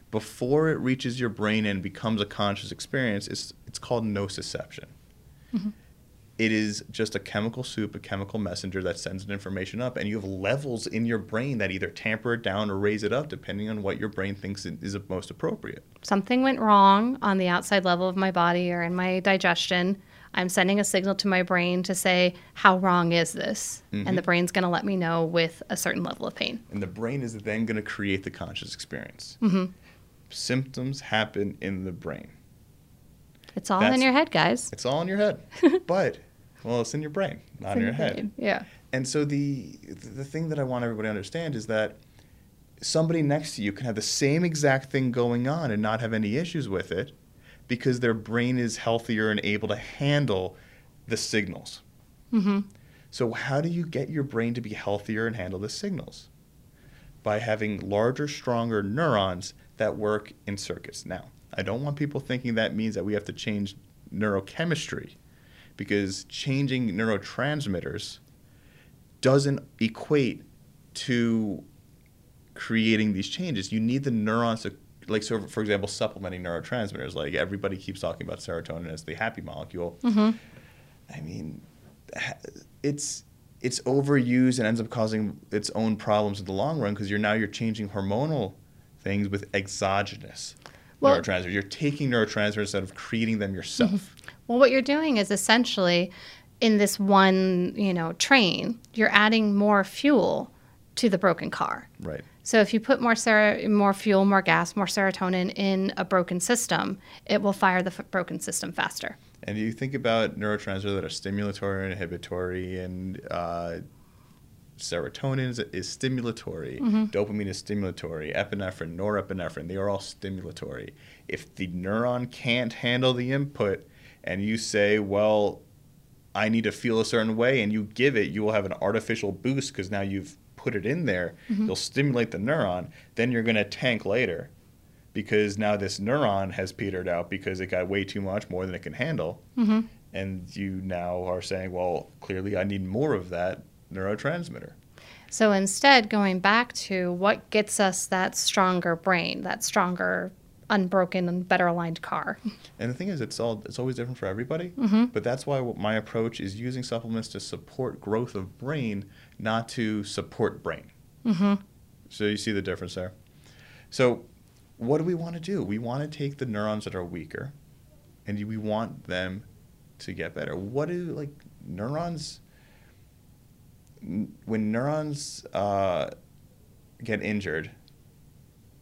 before it reaches your brain and becomes a conscious experience. It's it's called nociception. Mm-hmm. It is just a chemical soup, a chemical messenger that sends an information up, and you have levels in your brain that either tamper it down or raise it up, depending on what your brain thinks is most appropriate. Something went wrong on the outside level of my body or in my digestion. I'm sending a signal to my brain to say, how wrong is this? And the brain's going to let me know with a certain level of pain. And the brain is then going to create the conscious experience. Mm-hmm. Symptoms happen in the brain. It's all in your head, guys. It's all in your head, but well, it's in your brain, not in your head. brain. Yeah. And so the the thing that I want everybody to understand is that somebody next to you can have the same exact thing going on and not have any issues with it because their brain is healthier and able to handle the signals. Mm-hmm. So how do you get your brain to be healthier and handle the signals? By having larger, stronger neurons that work in circuits. Now, I don't want people thinking that means that we have to change neurochemistry because changing neurotransmitters doesn't equate to creating these changes. You need the neurons to, like, so for example, supplementing neurotransmitters. Like everybody keeps talking about serotonin as the happy molecule. Mm-hmm. I mean, it's it's overused and ends up causing its own problems in the long run because you're now you're changing hormonal things with exogenous Well- neurotransmitters. You're taking neurotransmitters instead of creating them yourself. Well, what you're doing is essentially in this one, you know, train, you're adding more fuel to the broken car. Right. So if you put more ser- more fuel, more gas, more serotonin in a broken system, it will fire the f- broken system faster. And you think about neurotransmitters that are stimulatory and inhibitory, and uh, serotonin is, is stimulatory, dopamine is stimulatory, epinephrine, norepinephrine, they are all stimulatory. If the neuron can't handle the input, and you say, well, I need to feel a certain way, and you give it, you will have an artificial boost because now you've put it in there. You'll stimulate the neuron. Then you're going to tank later because now this neuron has petered out because it got way too much more than it can handle. Mm-hmm. And you now are saying, well, clearly I need more of that neurotransmitter. So instead, going back to what gets us that stronger brain, that stronger, unbroken, and better aligned car. And the thing is, it's all it's always different for everybody. But that's why my approach is using supplements to support growth of brain, not to support brain. Mm-hmm. So you see the difference there. So what do we want to do? We want to take the neurons that are weaker, and we want them to get better. What do like neurons? When neurons uh, get injured,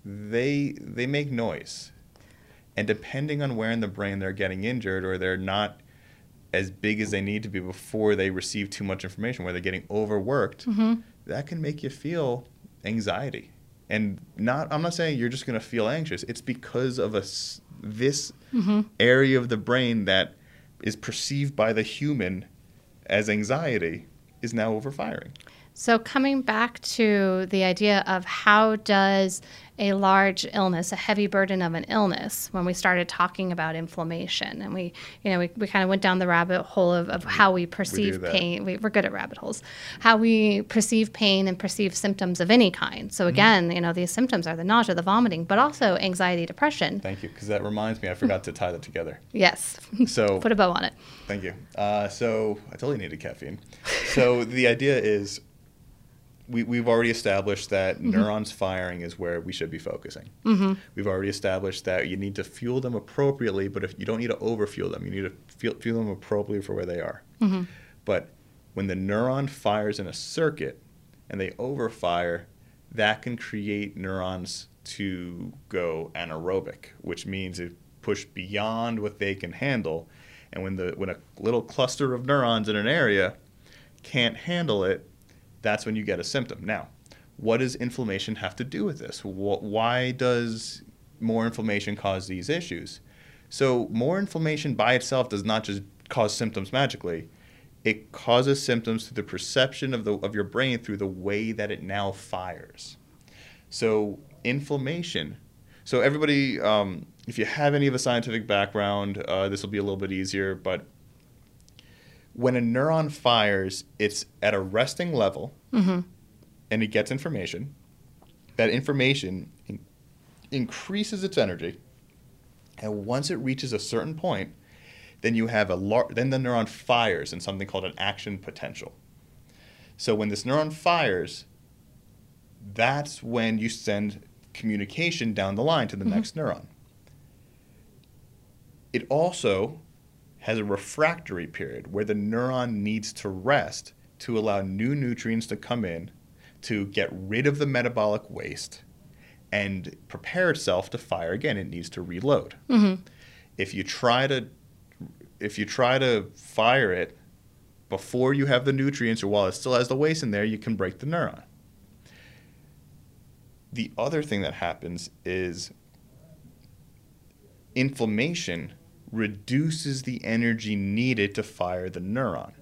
they they make noise, and depending on where in the brain they're getting injured or they're not as big as they need to be before they receive too much information, where they're getting overworked, Mm-hmm. that can make you feel anxiety. And not, I'm not saying you're just going to feel anxious. It's because of a this Mm-hmm. area of the brain that is perceived by the human as anxiety is now overfiring. So coming back to the idea of how does a large illness, a heavy burden of an illness, when we started talking about inflammation and we, you know, we, we kind of went down the rabbit hole of, of how we perceive that. pain. We, we're good at rabbit holes. How we perceive pain and perceive symptoms of any kind. So again, you know, these symptoms are the nausea, the vomiting, but also anxiety, depression. Thank you, because that reminds me, I forgot to tie that together. Yes. So Put a bow on it. Thank you. Uh, so I totally needed caffeine. So the idea is we, we've already established that neurons firing is where we should be focusing. Mm-hmm. We've already established that you need to fuel them appropriately, but if you don't need to overfuel them, you need to fuel, fuel them appropriately for where they are. Mm-hmm. But when the neuron fires in a circuit and they overfire, that can create neurons to go anaerobic, which means it push beyond what they can handle. And when the when a little cluster of neurons in an area can't handle it, that's when you get a symptom. Now, what does inflammation have to do with this? Why does more inflammation cause these issues? So, more inflammation by itself does not just cause symptoms magically. It causes symptoms through the perception of the of your brain through the way that it now fires. So, inflammation. So, everybody, um, if you have any of a scientific background, uh, this will be a little bit easier. But when a neuron fires, it's at a resting level, mm-hmm. and it gets information. That information in- increases its energy, and once it reaches a certain point, then you have a lar- then the neuron fires in something called an action potential. So when this neuron fires, that's when you send communication down the line to the mm-hmm. next neuron. It also has a refractory period where the neuron needs to rest to allow new nutrients to come in to get rid of the metabolic waste and prepare itself to fire again. It needs to reload. Mm-hmm. if you try to if you try to fire it before you have the nutrients or while it still has the waste in there you can break the neuron. The other thing that happens is inflammation reduces the energy needed to fire the neuron.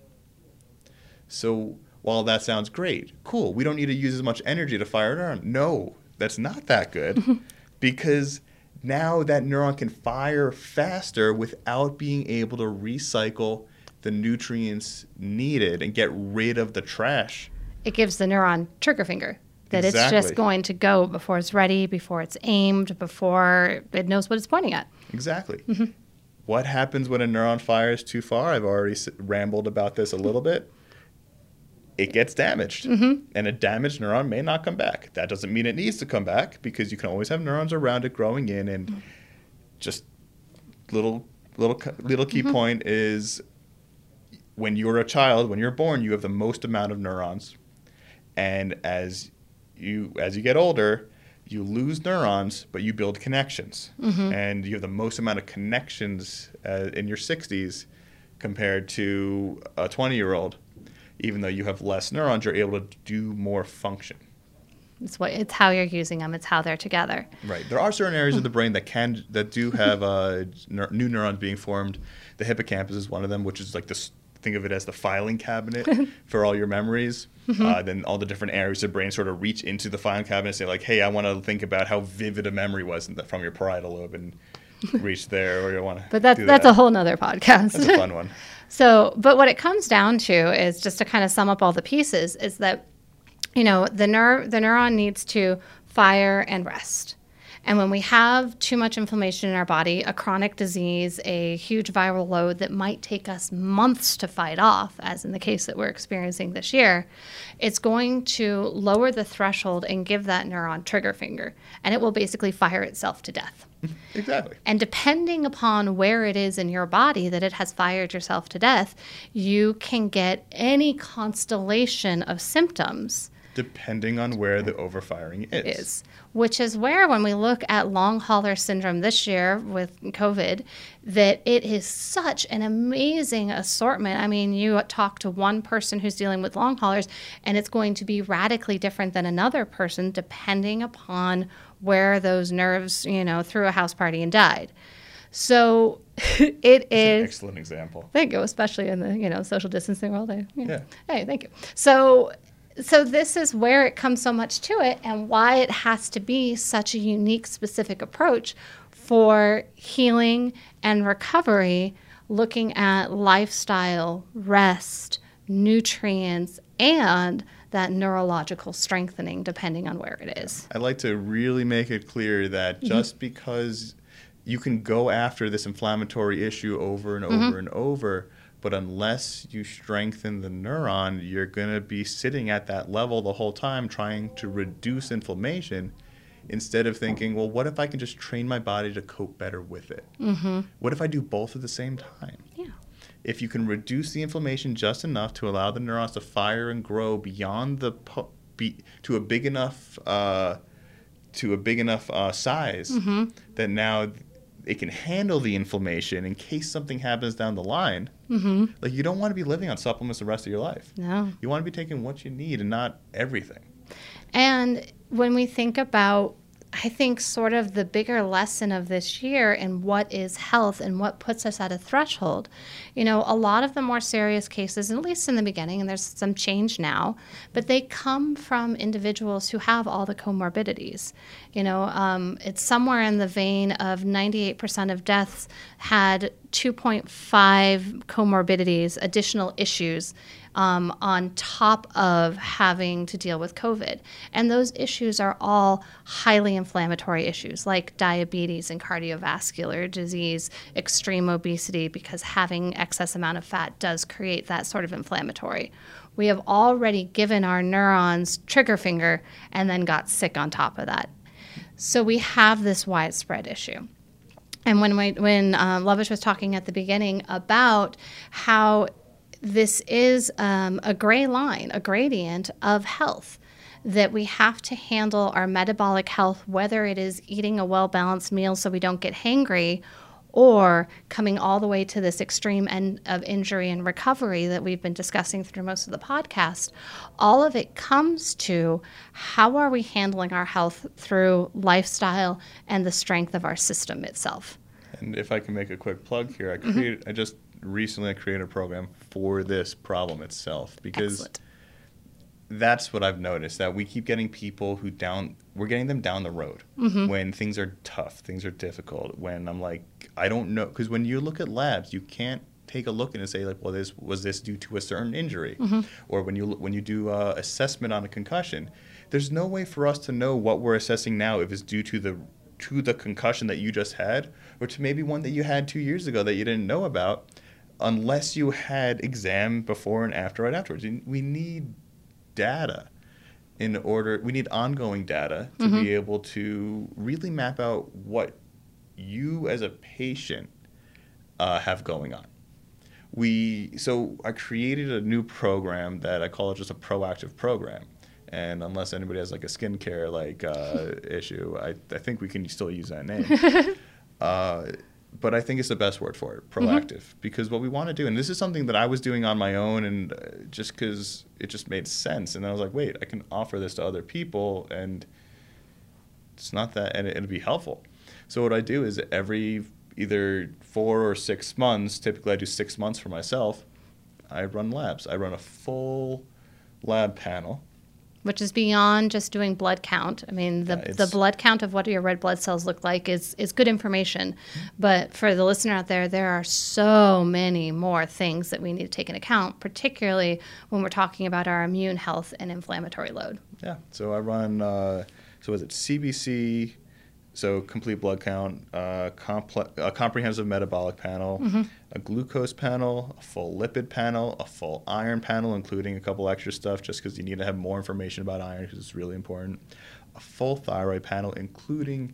So while that sounds great, cool, we don't need to use as much energy to fire a neuron. No, that's not that good because now that neuron can fire faster without being able to recycle the nutrients needed and get rid of the trash. It gives the neuron trigger finger that exactly. it's just going to go before it's ready, before it's aimed, before it knows what it's pointing at. Exactly. Mm-hmm. What happens when a neuron fires too far? I've already rambled about this a little bit. It gets damaged, mm-hmm. and a damaged neuron may not come back. That doesn't mean it needs to come back because you can always have neurons around it growing in. And mm-hmm. just little little little key mm-hmm. point is when you're a child, when you're born, you have the most amount of neurons, and as you as you get older, you lose neurons, but you build connections, mm-hmm. and you have the most amount of connections uh, in your 60s compared to a 20 year old. Even though you have less neurons, you're able to do more function. It's what it's how you're using them. It's how they're together. Right. There are certain areas of the brain that can that do have uh, new neurons being formed. The hippocampus is one of them, which is like this think of it as the filing cabinet for all your memories. Mm-hmm. Uh, then all the different areas of the brain sort of reach into the filing cabinet and say like, hey, I want to think about how vivid a memory was from your parietal lobe and reach there, or you want to. But that's that's a whole nother podcast. That's a fun one. so, but what it comes down to is just to kind of sum up all the pieces is that, you know, the nerve the neuron needs to fire and rest. And when we have too much inflammation in our body, a chronic disease, a huge viral load that might take us months to fight off, as in the case that we're experiencing this year, it's going to lower the threshold and give that neuron trigger finger. And it will basically fire itself to death. Exactly. And depending upon where it is in your body that it has fired yourself to death, you can get any constellation of symptoms depending on where the overfiring is. is. Which is where, when we look at long hauler syndrome this year with COVID, that it is such an amazing assortment. I mean, you talk to one person who's dealing with long haulers, and it's going to be radically different than another person depending upon where those nerves, you know, threw a house party and died. So it is excellent example. Thank you, especially in the you know social distancing world. I, yeah. Hey, thank you. So so this is where it comes so much to it and why it has to be such a unique specific approach for healing and recovery looking at lifestyle rest nutrients and that neurological strengthening depending on where it is i'd like to really make it clear that mm-hmm. just mm-hmm. because you can go after this inflammatory issue over and mm-hmm. over and over but unless you strengthen the neuron, you're going to be sitting at that level the whole time trying to reduce inflammation instead of thinking, well, what if I can just train my body to cope better with it? Mm-hmm. What if I do both at the same time? Yeah. if you can reduce the inflammation just enough to allow the neurons to fire and grow beyond the po- be, to a big enough uh, to a big enough uh, size Mm-hmm. that now it can handle the inflammation in case something happens down the line. Mm-hmm. Like you don't want to be living on supplements the rest of your life. No. You want to be taking what you need and not everything. And when we think about, I think, sort of the bigger lesson of this year and what is health and what puts us at a threshold, you know, a lot of the more serious cases, at least in the beginning, and there's some change now, but they come from individuals who have all the comorbidities. You know, um, it's somewhere in the vein of 98% of deaths had 2.5 comorbidities, additional issues um, on top of having to deal with COVID. And those issues are all highly inflammatory issues like diabetes and cardiovascular disease, extreme obesity, because having excess amount of fat does create that sort of inflammatory. We have already given our neurons trigger finger and then got sick on top of that. So we have this widespread issue. And when we, when uh, Lovich was talking at the beginning about how this is um, a gray line, a gradient of health, that we have to handle our metabolic health, whether it is eating a well balanced meal so we don't get hangry, or coming all the way to this extreme end of injury and recovery that we've been discussing through most of the podcast, all of it comes to how are we handling our health through lifestyle and the strength of our system itself. And if I can make a quick plug here, I Mm-hmm. I just recently I created a program for this problem itself because Excellent. that's what I've noticed that we keep getting people who down we're getting them down the road Mm-hmm. when things are tough, things are difficult. When I'm like I don't know because when you look at labs, you can't take a look and say like, well, this was this due to a certain injury, Mm-hmm. or when you when you do uh, assessment on a concussion, there's no way for us to know what we're assessing now if it's due to the to the concussion that you just had, or to maybe one that you had two years ago that you didn't know about, unless you had exam before and after right afterwards. We need data in order we need ongoing data to be able to really map out what you as a patient uh, have going on. We so i created a new program that i call it just a proactive program. And unless anybody has like a skincare like uh, issue I, I think we can still use that name. Uh, but I think it's the best word for it, proactive, because what we want to do, and this is something that I was doing on my own, and uh, just because it just made sense, and I was like, wait, I can offer this to other people, and it's not that, and it, it'll be helpful. So what I do is every either four or six months, typically I do six months for myself, I run labs. I run a full lab panel. Which is beyond just doing blood count. I mean, the, Yeah, the blood count of what your red blood cells look like is, is good information. But for the listener out there, there are so many more things that we need to take into account, particularly when we're talking about our immune health and inflammatory load. Yeah. So I run. Uh, so is it CBC? So complete blood count, uh, comple- a comprehensive metabolic panel, a glucose panel, a full lipid panel, a full iron panel, including a couple extra stuff, just because you need to have more information about iron because it's really important. A full thyroid panel, including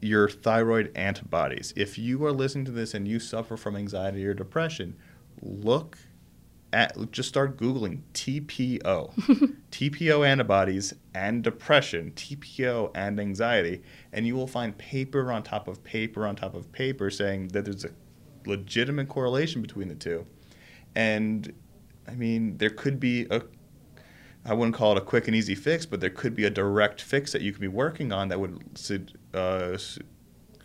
your thyroid antibodies. If you are listening to this and you suffer from anxiety or depression, look at just start googling TPO, TPO antibodies and depression, TPO and anxiety, and you will find paper on top of paper on top of paper saying that there's a legitimate correlation between the two. And I mean, there could be a I wouldn't call it a quick and easy fix, but there could be a direct fix that you could be working on that would uh,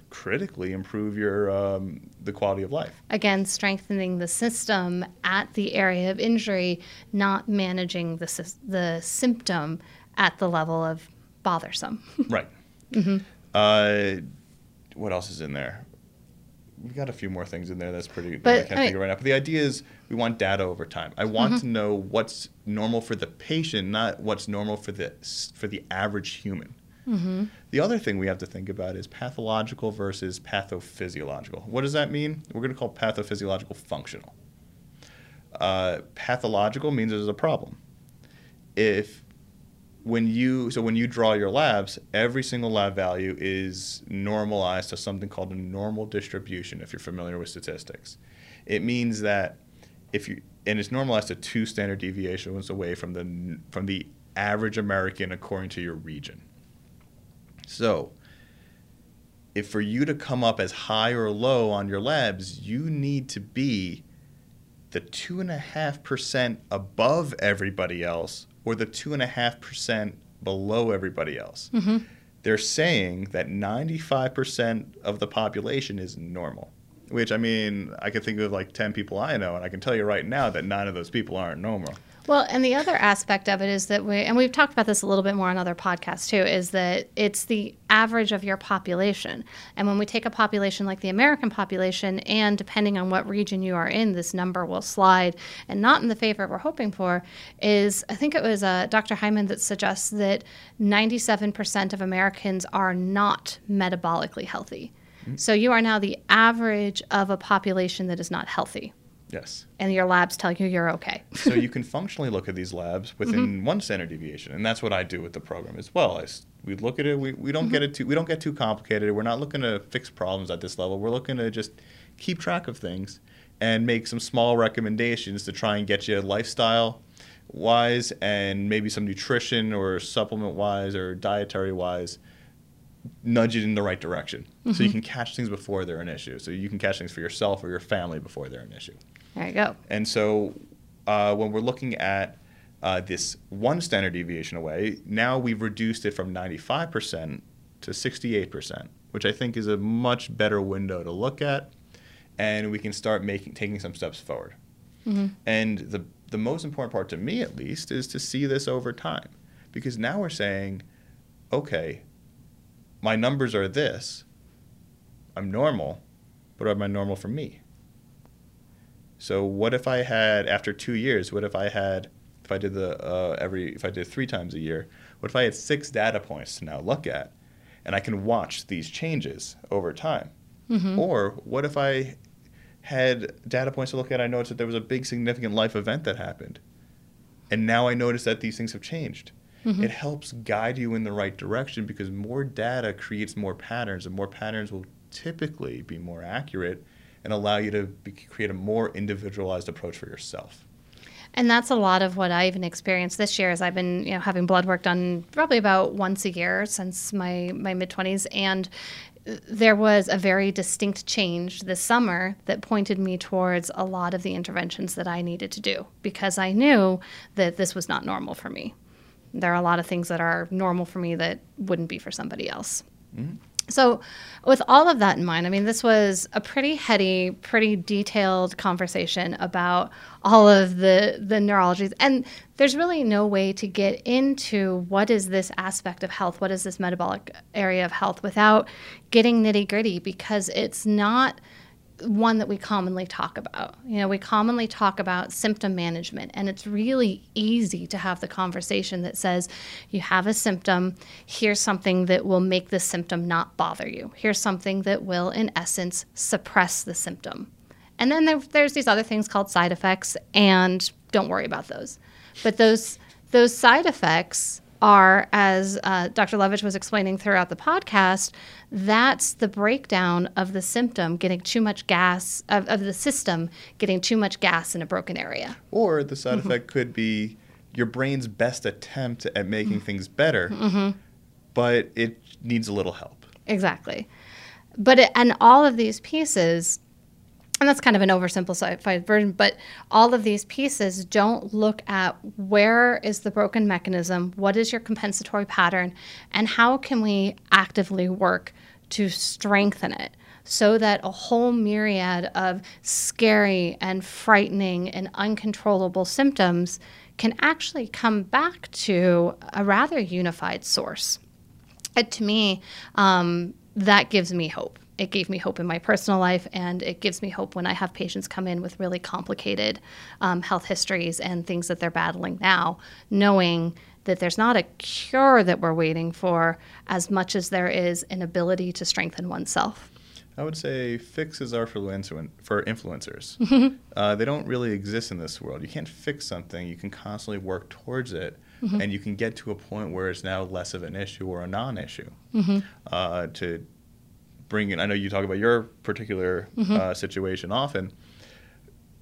critically improve your um, the quality of life. Again, strengthening the system at the area of injury, not managing the, the symptom at the level of bothersome. Right. Uh, what else is in there? We've got a few more things in there that's pretty. But, I can't I think of right now. But the idea is we want data over time. I want Mm-hmm. to know what's normal for the patient, not what's normal for the for the average human. Mm-hmm. The other thing we have to think about is pathological versus pathophysiological. What does that mean? We're going to call pathophysiological functional. Uh, pathological means there's a problem. If when you so when you draw your labs, every single lab value is normalized to something called a normal distribution. If you're familiar with statistics, It means that if you and it's normalized to two standard deviations away from the from the average American according to your region. So, if for you to come up as high or low on your labs, you need to be the two and a half percent above everybody else or the two and a half percent below everybody else. Mm-hmm. They're saying that 95% of the population is normal. Which I mean, I could think of like 10 people I know, and I can tell you right now that nine of those people aren't normal. Well, and the other aspect of it is that we, and we've talked about this a little bit more on other podcasts too, is that it's the average of your population. And when we take a population like the American population, and depending on what region you are in, this number will slide and not in the favor we're hoping for, is I think it was uh, Dr. Hyman that suggests that 97% of Americans are not metabolically healthy. So you are now the average of a population that is not healthy. Yes. And your labs tell you you're okay. so you can functionally look at these labs within mm-hmm. one standard deviation, and that's what I do with the program as well. I we look at it. We, we don't get mm-hmm. it too we don't get too complicated. We're not looking to fix problems at this level. We're looking to just keep track of things and make some small recommendations to try and get you lifestyle wise and maybe some nutrition or supplement wise or dietary wise nudge it in the right direction so you mm-hmm. can catch things before they're an issue so you can catch things for yourself or your family before they're an issue There you go. and so uh, when we're looking at uh, this one standard deviation away, now we've reduced it from 95% to 68%, which I think is a much better window to look at. And we can start making taking some steps forward. And the, the most important part to me, at least, is to see this over time. Because now we're saying, okay, my numbers are this, I'm normal, but are my normal for me? So what if I had after two years? What if I had if I did the uh, every if I did three times a year? What if I had six data points to now look at, and I can watch these changes over time? Or what if I had data points to look at? I noticed that there was a big significant life event that happened, and now I notice that these things have changed. It helps guide you in the right direction because more data creates more patterns, and more patterns will typically be more accurate and allow you to be, create a more individualized approach for yourself. And that's a lot of what I even experienced this year. Is I've been, you know, having blood work done probably about once a year since my my mid twenties, and there was a very distinct change this summer that pointed me towards a lot of the interventions that I needed to do because I knew that this was not normal for me. There are a lot of things that are normal for me that wouldn't be for somebody else. Mm-hmm. So, with all of that in mind, I mean, this was a pretty heady, pretty detailed conversation about all of the the neurologies, and there's really no way to get into what is this aspect of health, what is this metabolic area of health, without getting nitty gritty, because it's not one that we commonly talk about. You know, we commonly talk about symptom management, and it's really easy to have the conversation that says, you have a symptom, here's something that will make the symptom not bother you. Here's something that will, in essence, suppress the symptom. And then there, there's these other things called side effects, and don't worry about those. But those those side effects are, as uh, Dr. Lovich was explaining throughout the podcast, that's the breakdown of the symptom getting too much gas, of, of the system getting too much gas in a broken area. Or the side mm-hmm. effect could be your brain's best attempt at making mm-hmm. things better, mm-hmm. but it needs a little help. Exactly. But it, and all of these pieces, and that's kind of an oversimplified version, but all of these pieces don't look at where is the broken mechanism, what is your compensatory pattern, and how can we actively work to strengthen it so that a whole myriad of scary and frightening and uncontrollable symptoms can actually come back to a rather unified source. It, to me, um, that gives me hope. It gave me hope in my personal life, and it gives me hope when I have patients come in with really complicated um, health histories and things that they're battling now, knowing that there's not a cure that we're waiting for as much as there is an ability to strengthen oneself. I would say fixes are for, for influencers. uh, they don't really exist in this world. You can't fix something. You can constantly work towards it, and you can get to a point where it's now less of an issue or a non-issue. Uh, to bring in, I know you talk about your particular uh, situation often.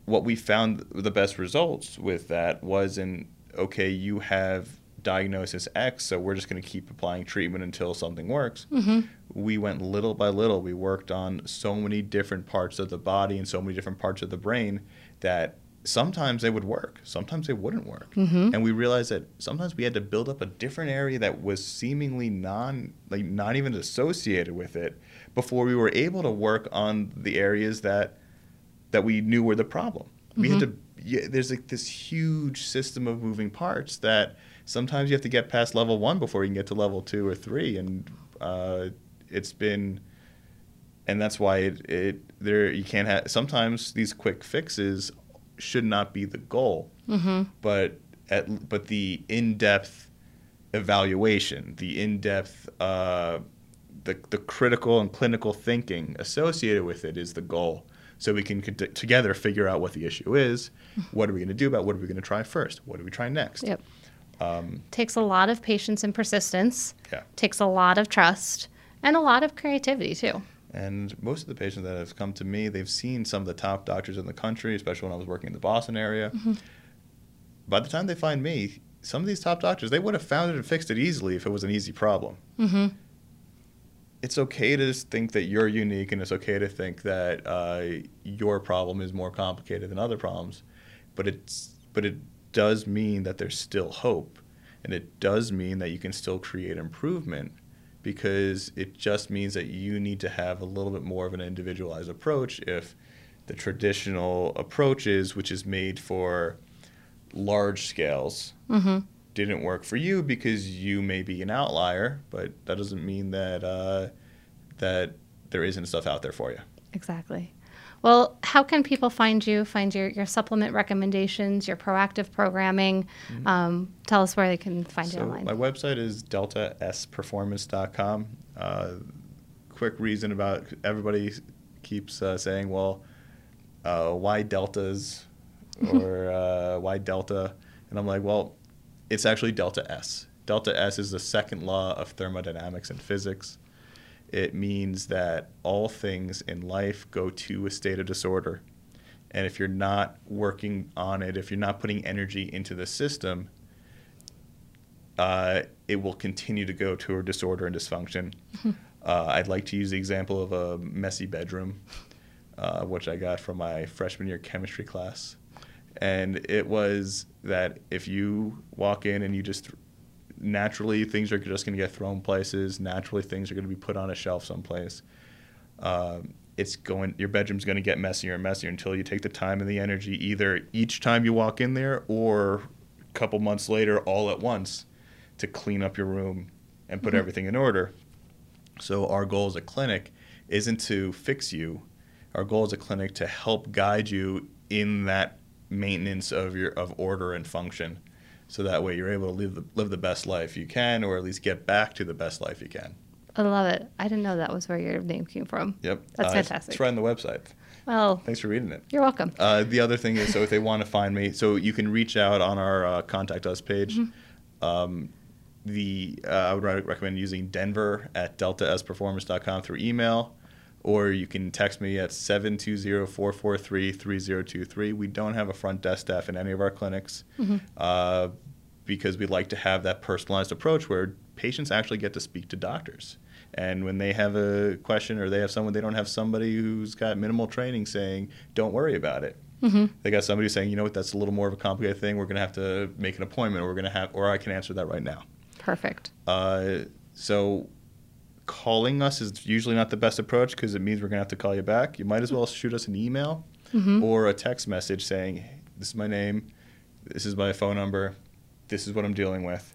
what we found the best results with that was in okay, you have diagnosis X, so we're just going to keep applying treatment until something works. Mm-hmm. We went little by little. We worked on so many different parts of the body and so many different parts of the brain that sometimes they would work, sometimes they wouldn't work. Mm-hmm. And we realized that sometimes we had to build up a different area that was seemingly non like not even associated with it before we were able to work on the areas that that we knew were the problem. We had to yeah, there's like this huge system of moving parts that sometimes you have to get past level one before you can get to level two or three, and uh, it's been, and that's why it, it there you can't have sometimes these quick fixes should not be the goal, Mm-hmm. but at but the in depth evaluation, the in depth. Uh, the, the critical and clinical thinking associated with it is the goal. So we can cont- together figure out what the issue is. What are we going to do about? it? What are we going to try first? What do we try next? Yep. Um, Takes a lot of patience and persistence. yeah. Takes a lot of trust and a lot of creativity too. And most of the patients that have come to me, they've seen some of the top doctors in the country, especially when I was working in the Boston area. By the time they find me, some of these top doctors, they would have found it and fixed it easily if it was an easy problem. Mm-hmm. It's okay to think that you're unique, and it's okay to think that uh, your problem is more complicated than other problems. But it's but it does mean that there's still hope, and it does mean that you can still create improvement because it just means that you need to have a little bit more of an individualized approach if the traditional approaches which is made for large scales Mm-hmm. Didn't work for you because you may be an outlier but that doesn't mean that uh, that there isn't stuff out there for you Exactly. Well, how can people find you, find your, your supplement recommendations, your proactive programming? Um, tell us where they can find you Mm-hmm. so online. my website is deltasperformance.com uh, quick reason about everybody keeps uh, saying well uh, why deltas or uh, why delta and i'm like well it's actually delta s delta s is the second law of thermodynamics and physics it means that all things in life go to a state of disorder and if you're not working on it if you're not putting energy into the system uh, it will continue to go to a disorder and dysfunction. uh, I'd like to use the example of a messy bedroom, uh, which I got from my freshman year chemistry class. And it was that if you walk in and you just naturally things are just going to get thrown places, naturally things are going to be put on a shelf someplace. Um, it's going your bedroom's going to get messier and messier until you take the time and the energy either each time you walk in there or a couple months later all at once to clean up your room and put everything in order. So our goal as a clinic isn't to fix you. Our goal as a clinic to help guide you in that maintenance of your of order and function. So that way you're able to live the, live the best life you can or at least get back to the best life you can. I love it. I didn't know that was where your name came from. Yep. That's Uh, fantastic. It's right on the website. Well, Thanks for reading it. you're welcome. Uh, the other thing is, so if they want to find me, so you can reach out on our uh, contact us page. Um, the uh, I would re- recommend using Denver at deltasperformance.com through email, or you can text me at 720-443-3023. We don't have a front desk staff in any of our clinics uh, because we like to have that personalized approach where patients actually get to speak to doctors. And when they have a question or they have someone, they don't have somebody who's got minimal training saying, don't worry about it. They got somebody saying, you know what, that's a little more of a complicated thing. We're going to have to make an appointment, or we're going to have, or I can answer that right now. Perfect. Uh, so calling us is usually not the best approach because it means we're going to have to call you back. You might as well shoot us an email or a text message saying, this is my name, this is my phone number, this is what I'm dealing with.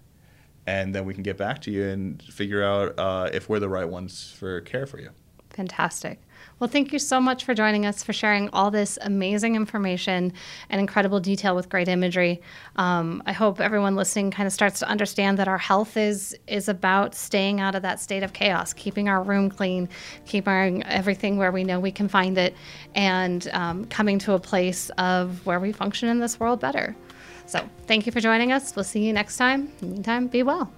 And then we can get back to you and figure out uh, if we're the right ones for care for you. Fantastic. Well, thank you so much for joining us, for sharing all this amazing information and incredible detail with great imagery. Um, I hope everyone listening kind of starts to understand that our health is is about staying out of that state of chaos, keeping our room clean, keeping everything where we know we can find it, and um, coming to a place of where we function in this world better. So, thank you for joining us. We'll see you next time. In the meantime, be well.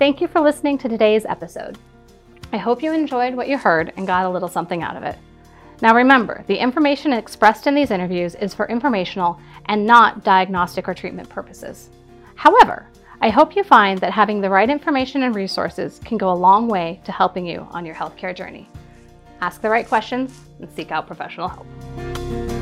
Thank you for listening to today's episode. I hope you enjoyed what you heard and got a little something out of it. Now remember, the information expressed in these interviews is for informational and not diagnostic or treatment purposes. However, I hope you find that having the right information and resources can go a long way to helping you on your healthcare journey. Ask the right questions and seek out professional help.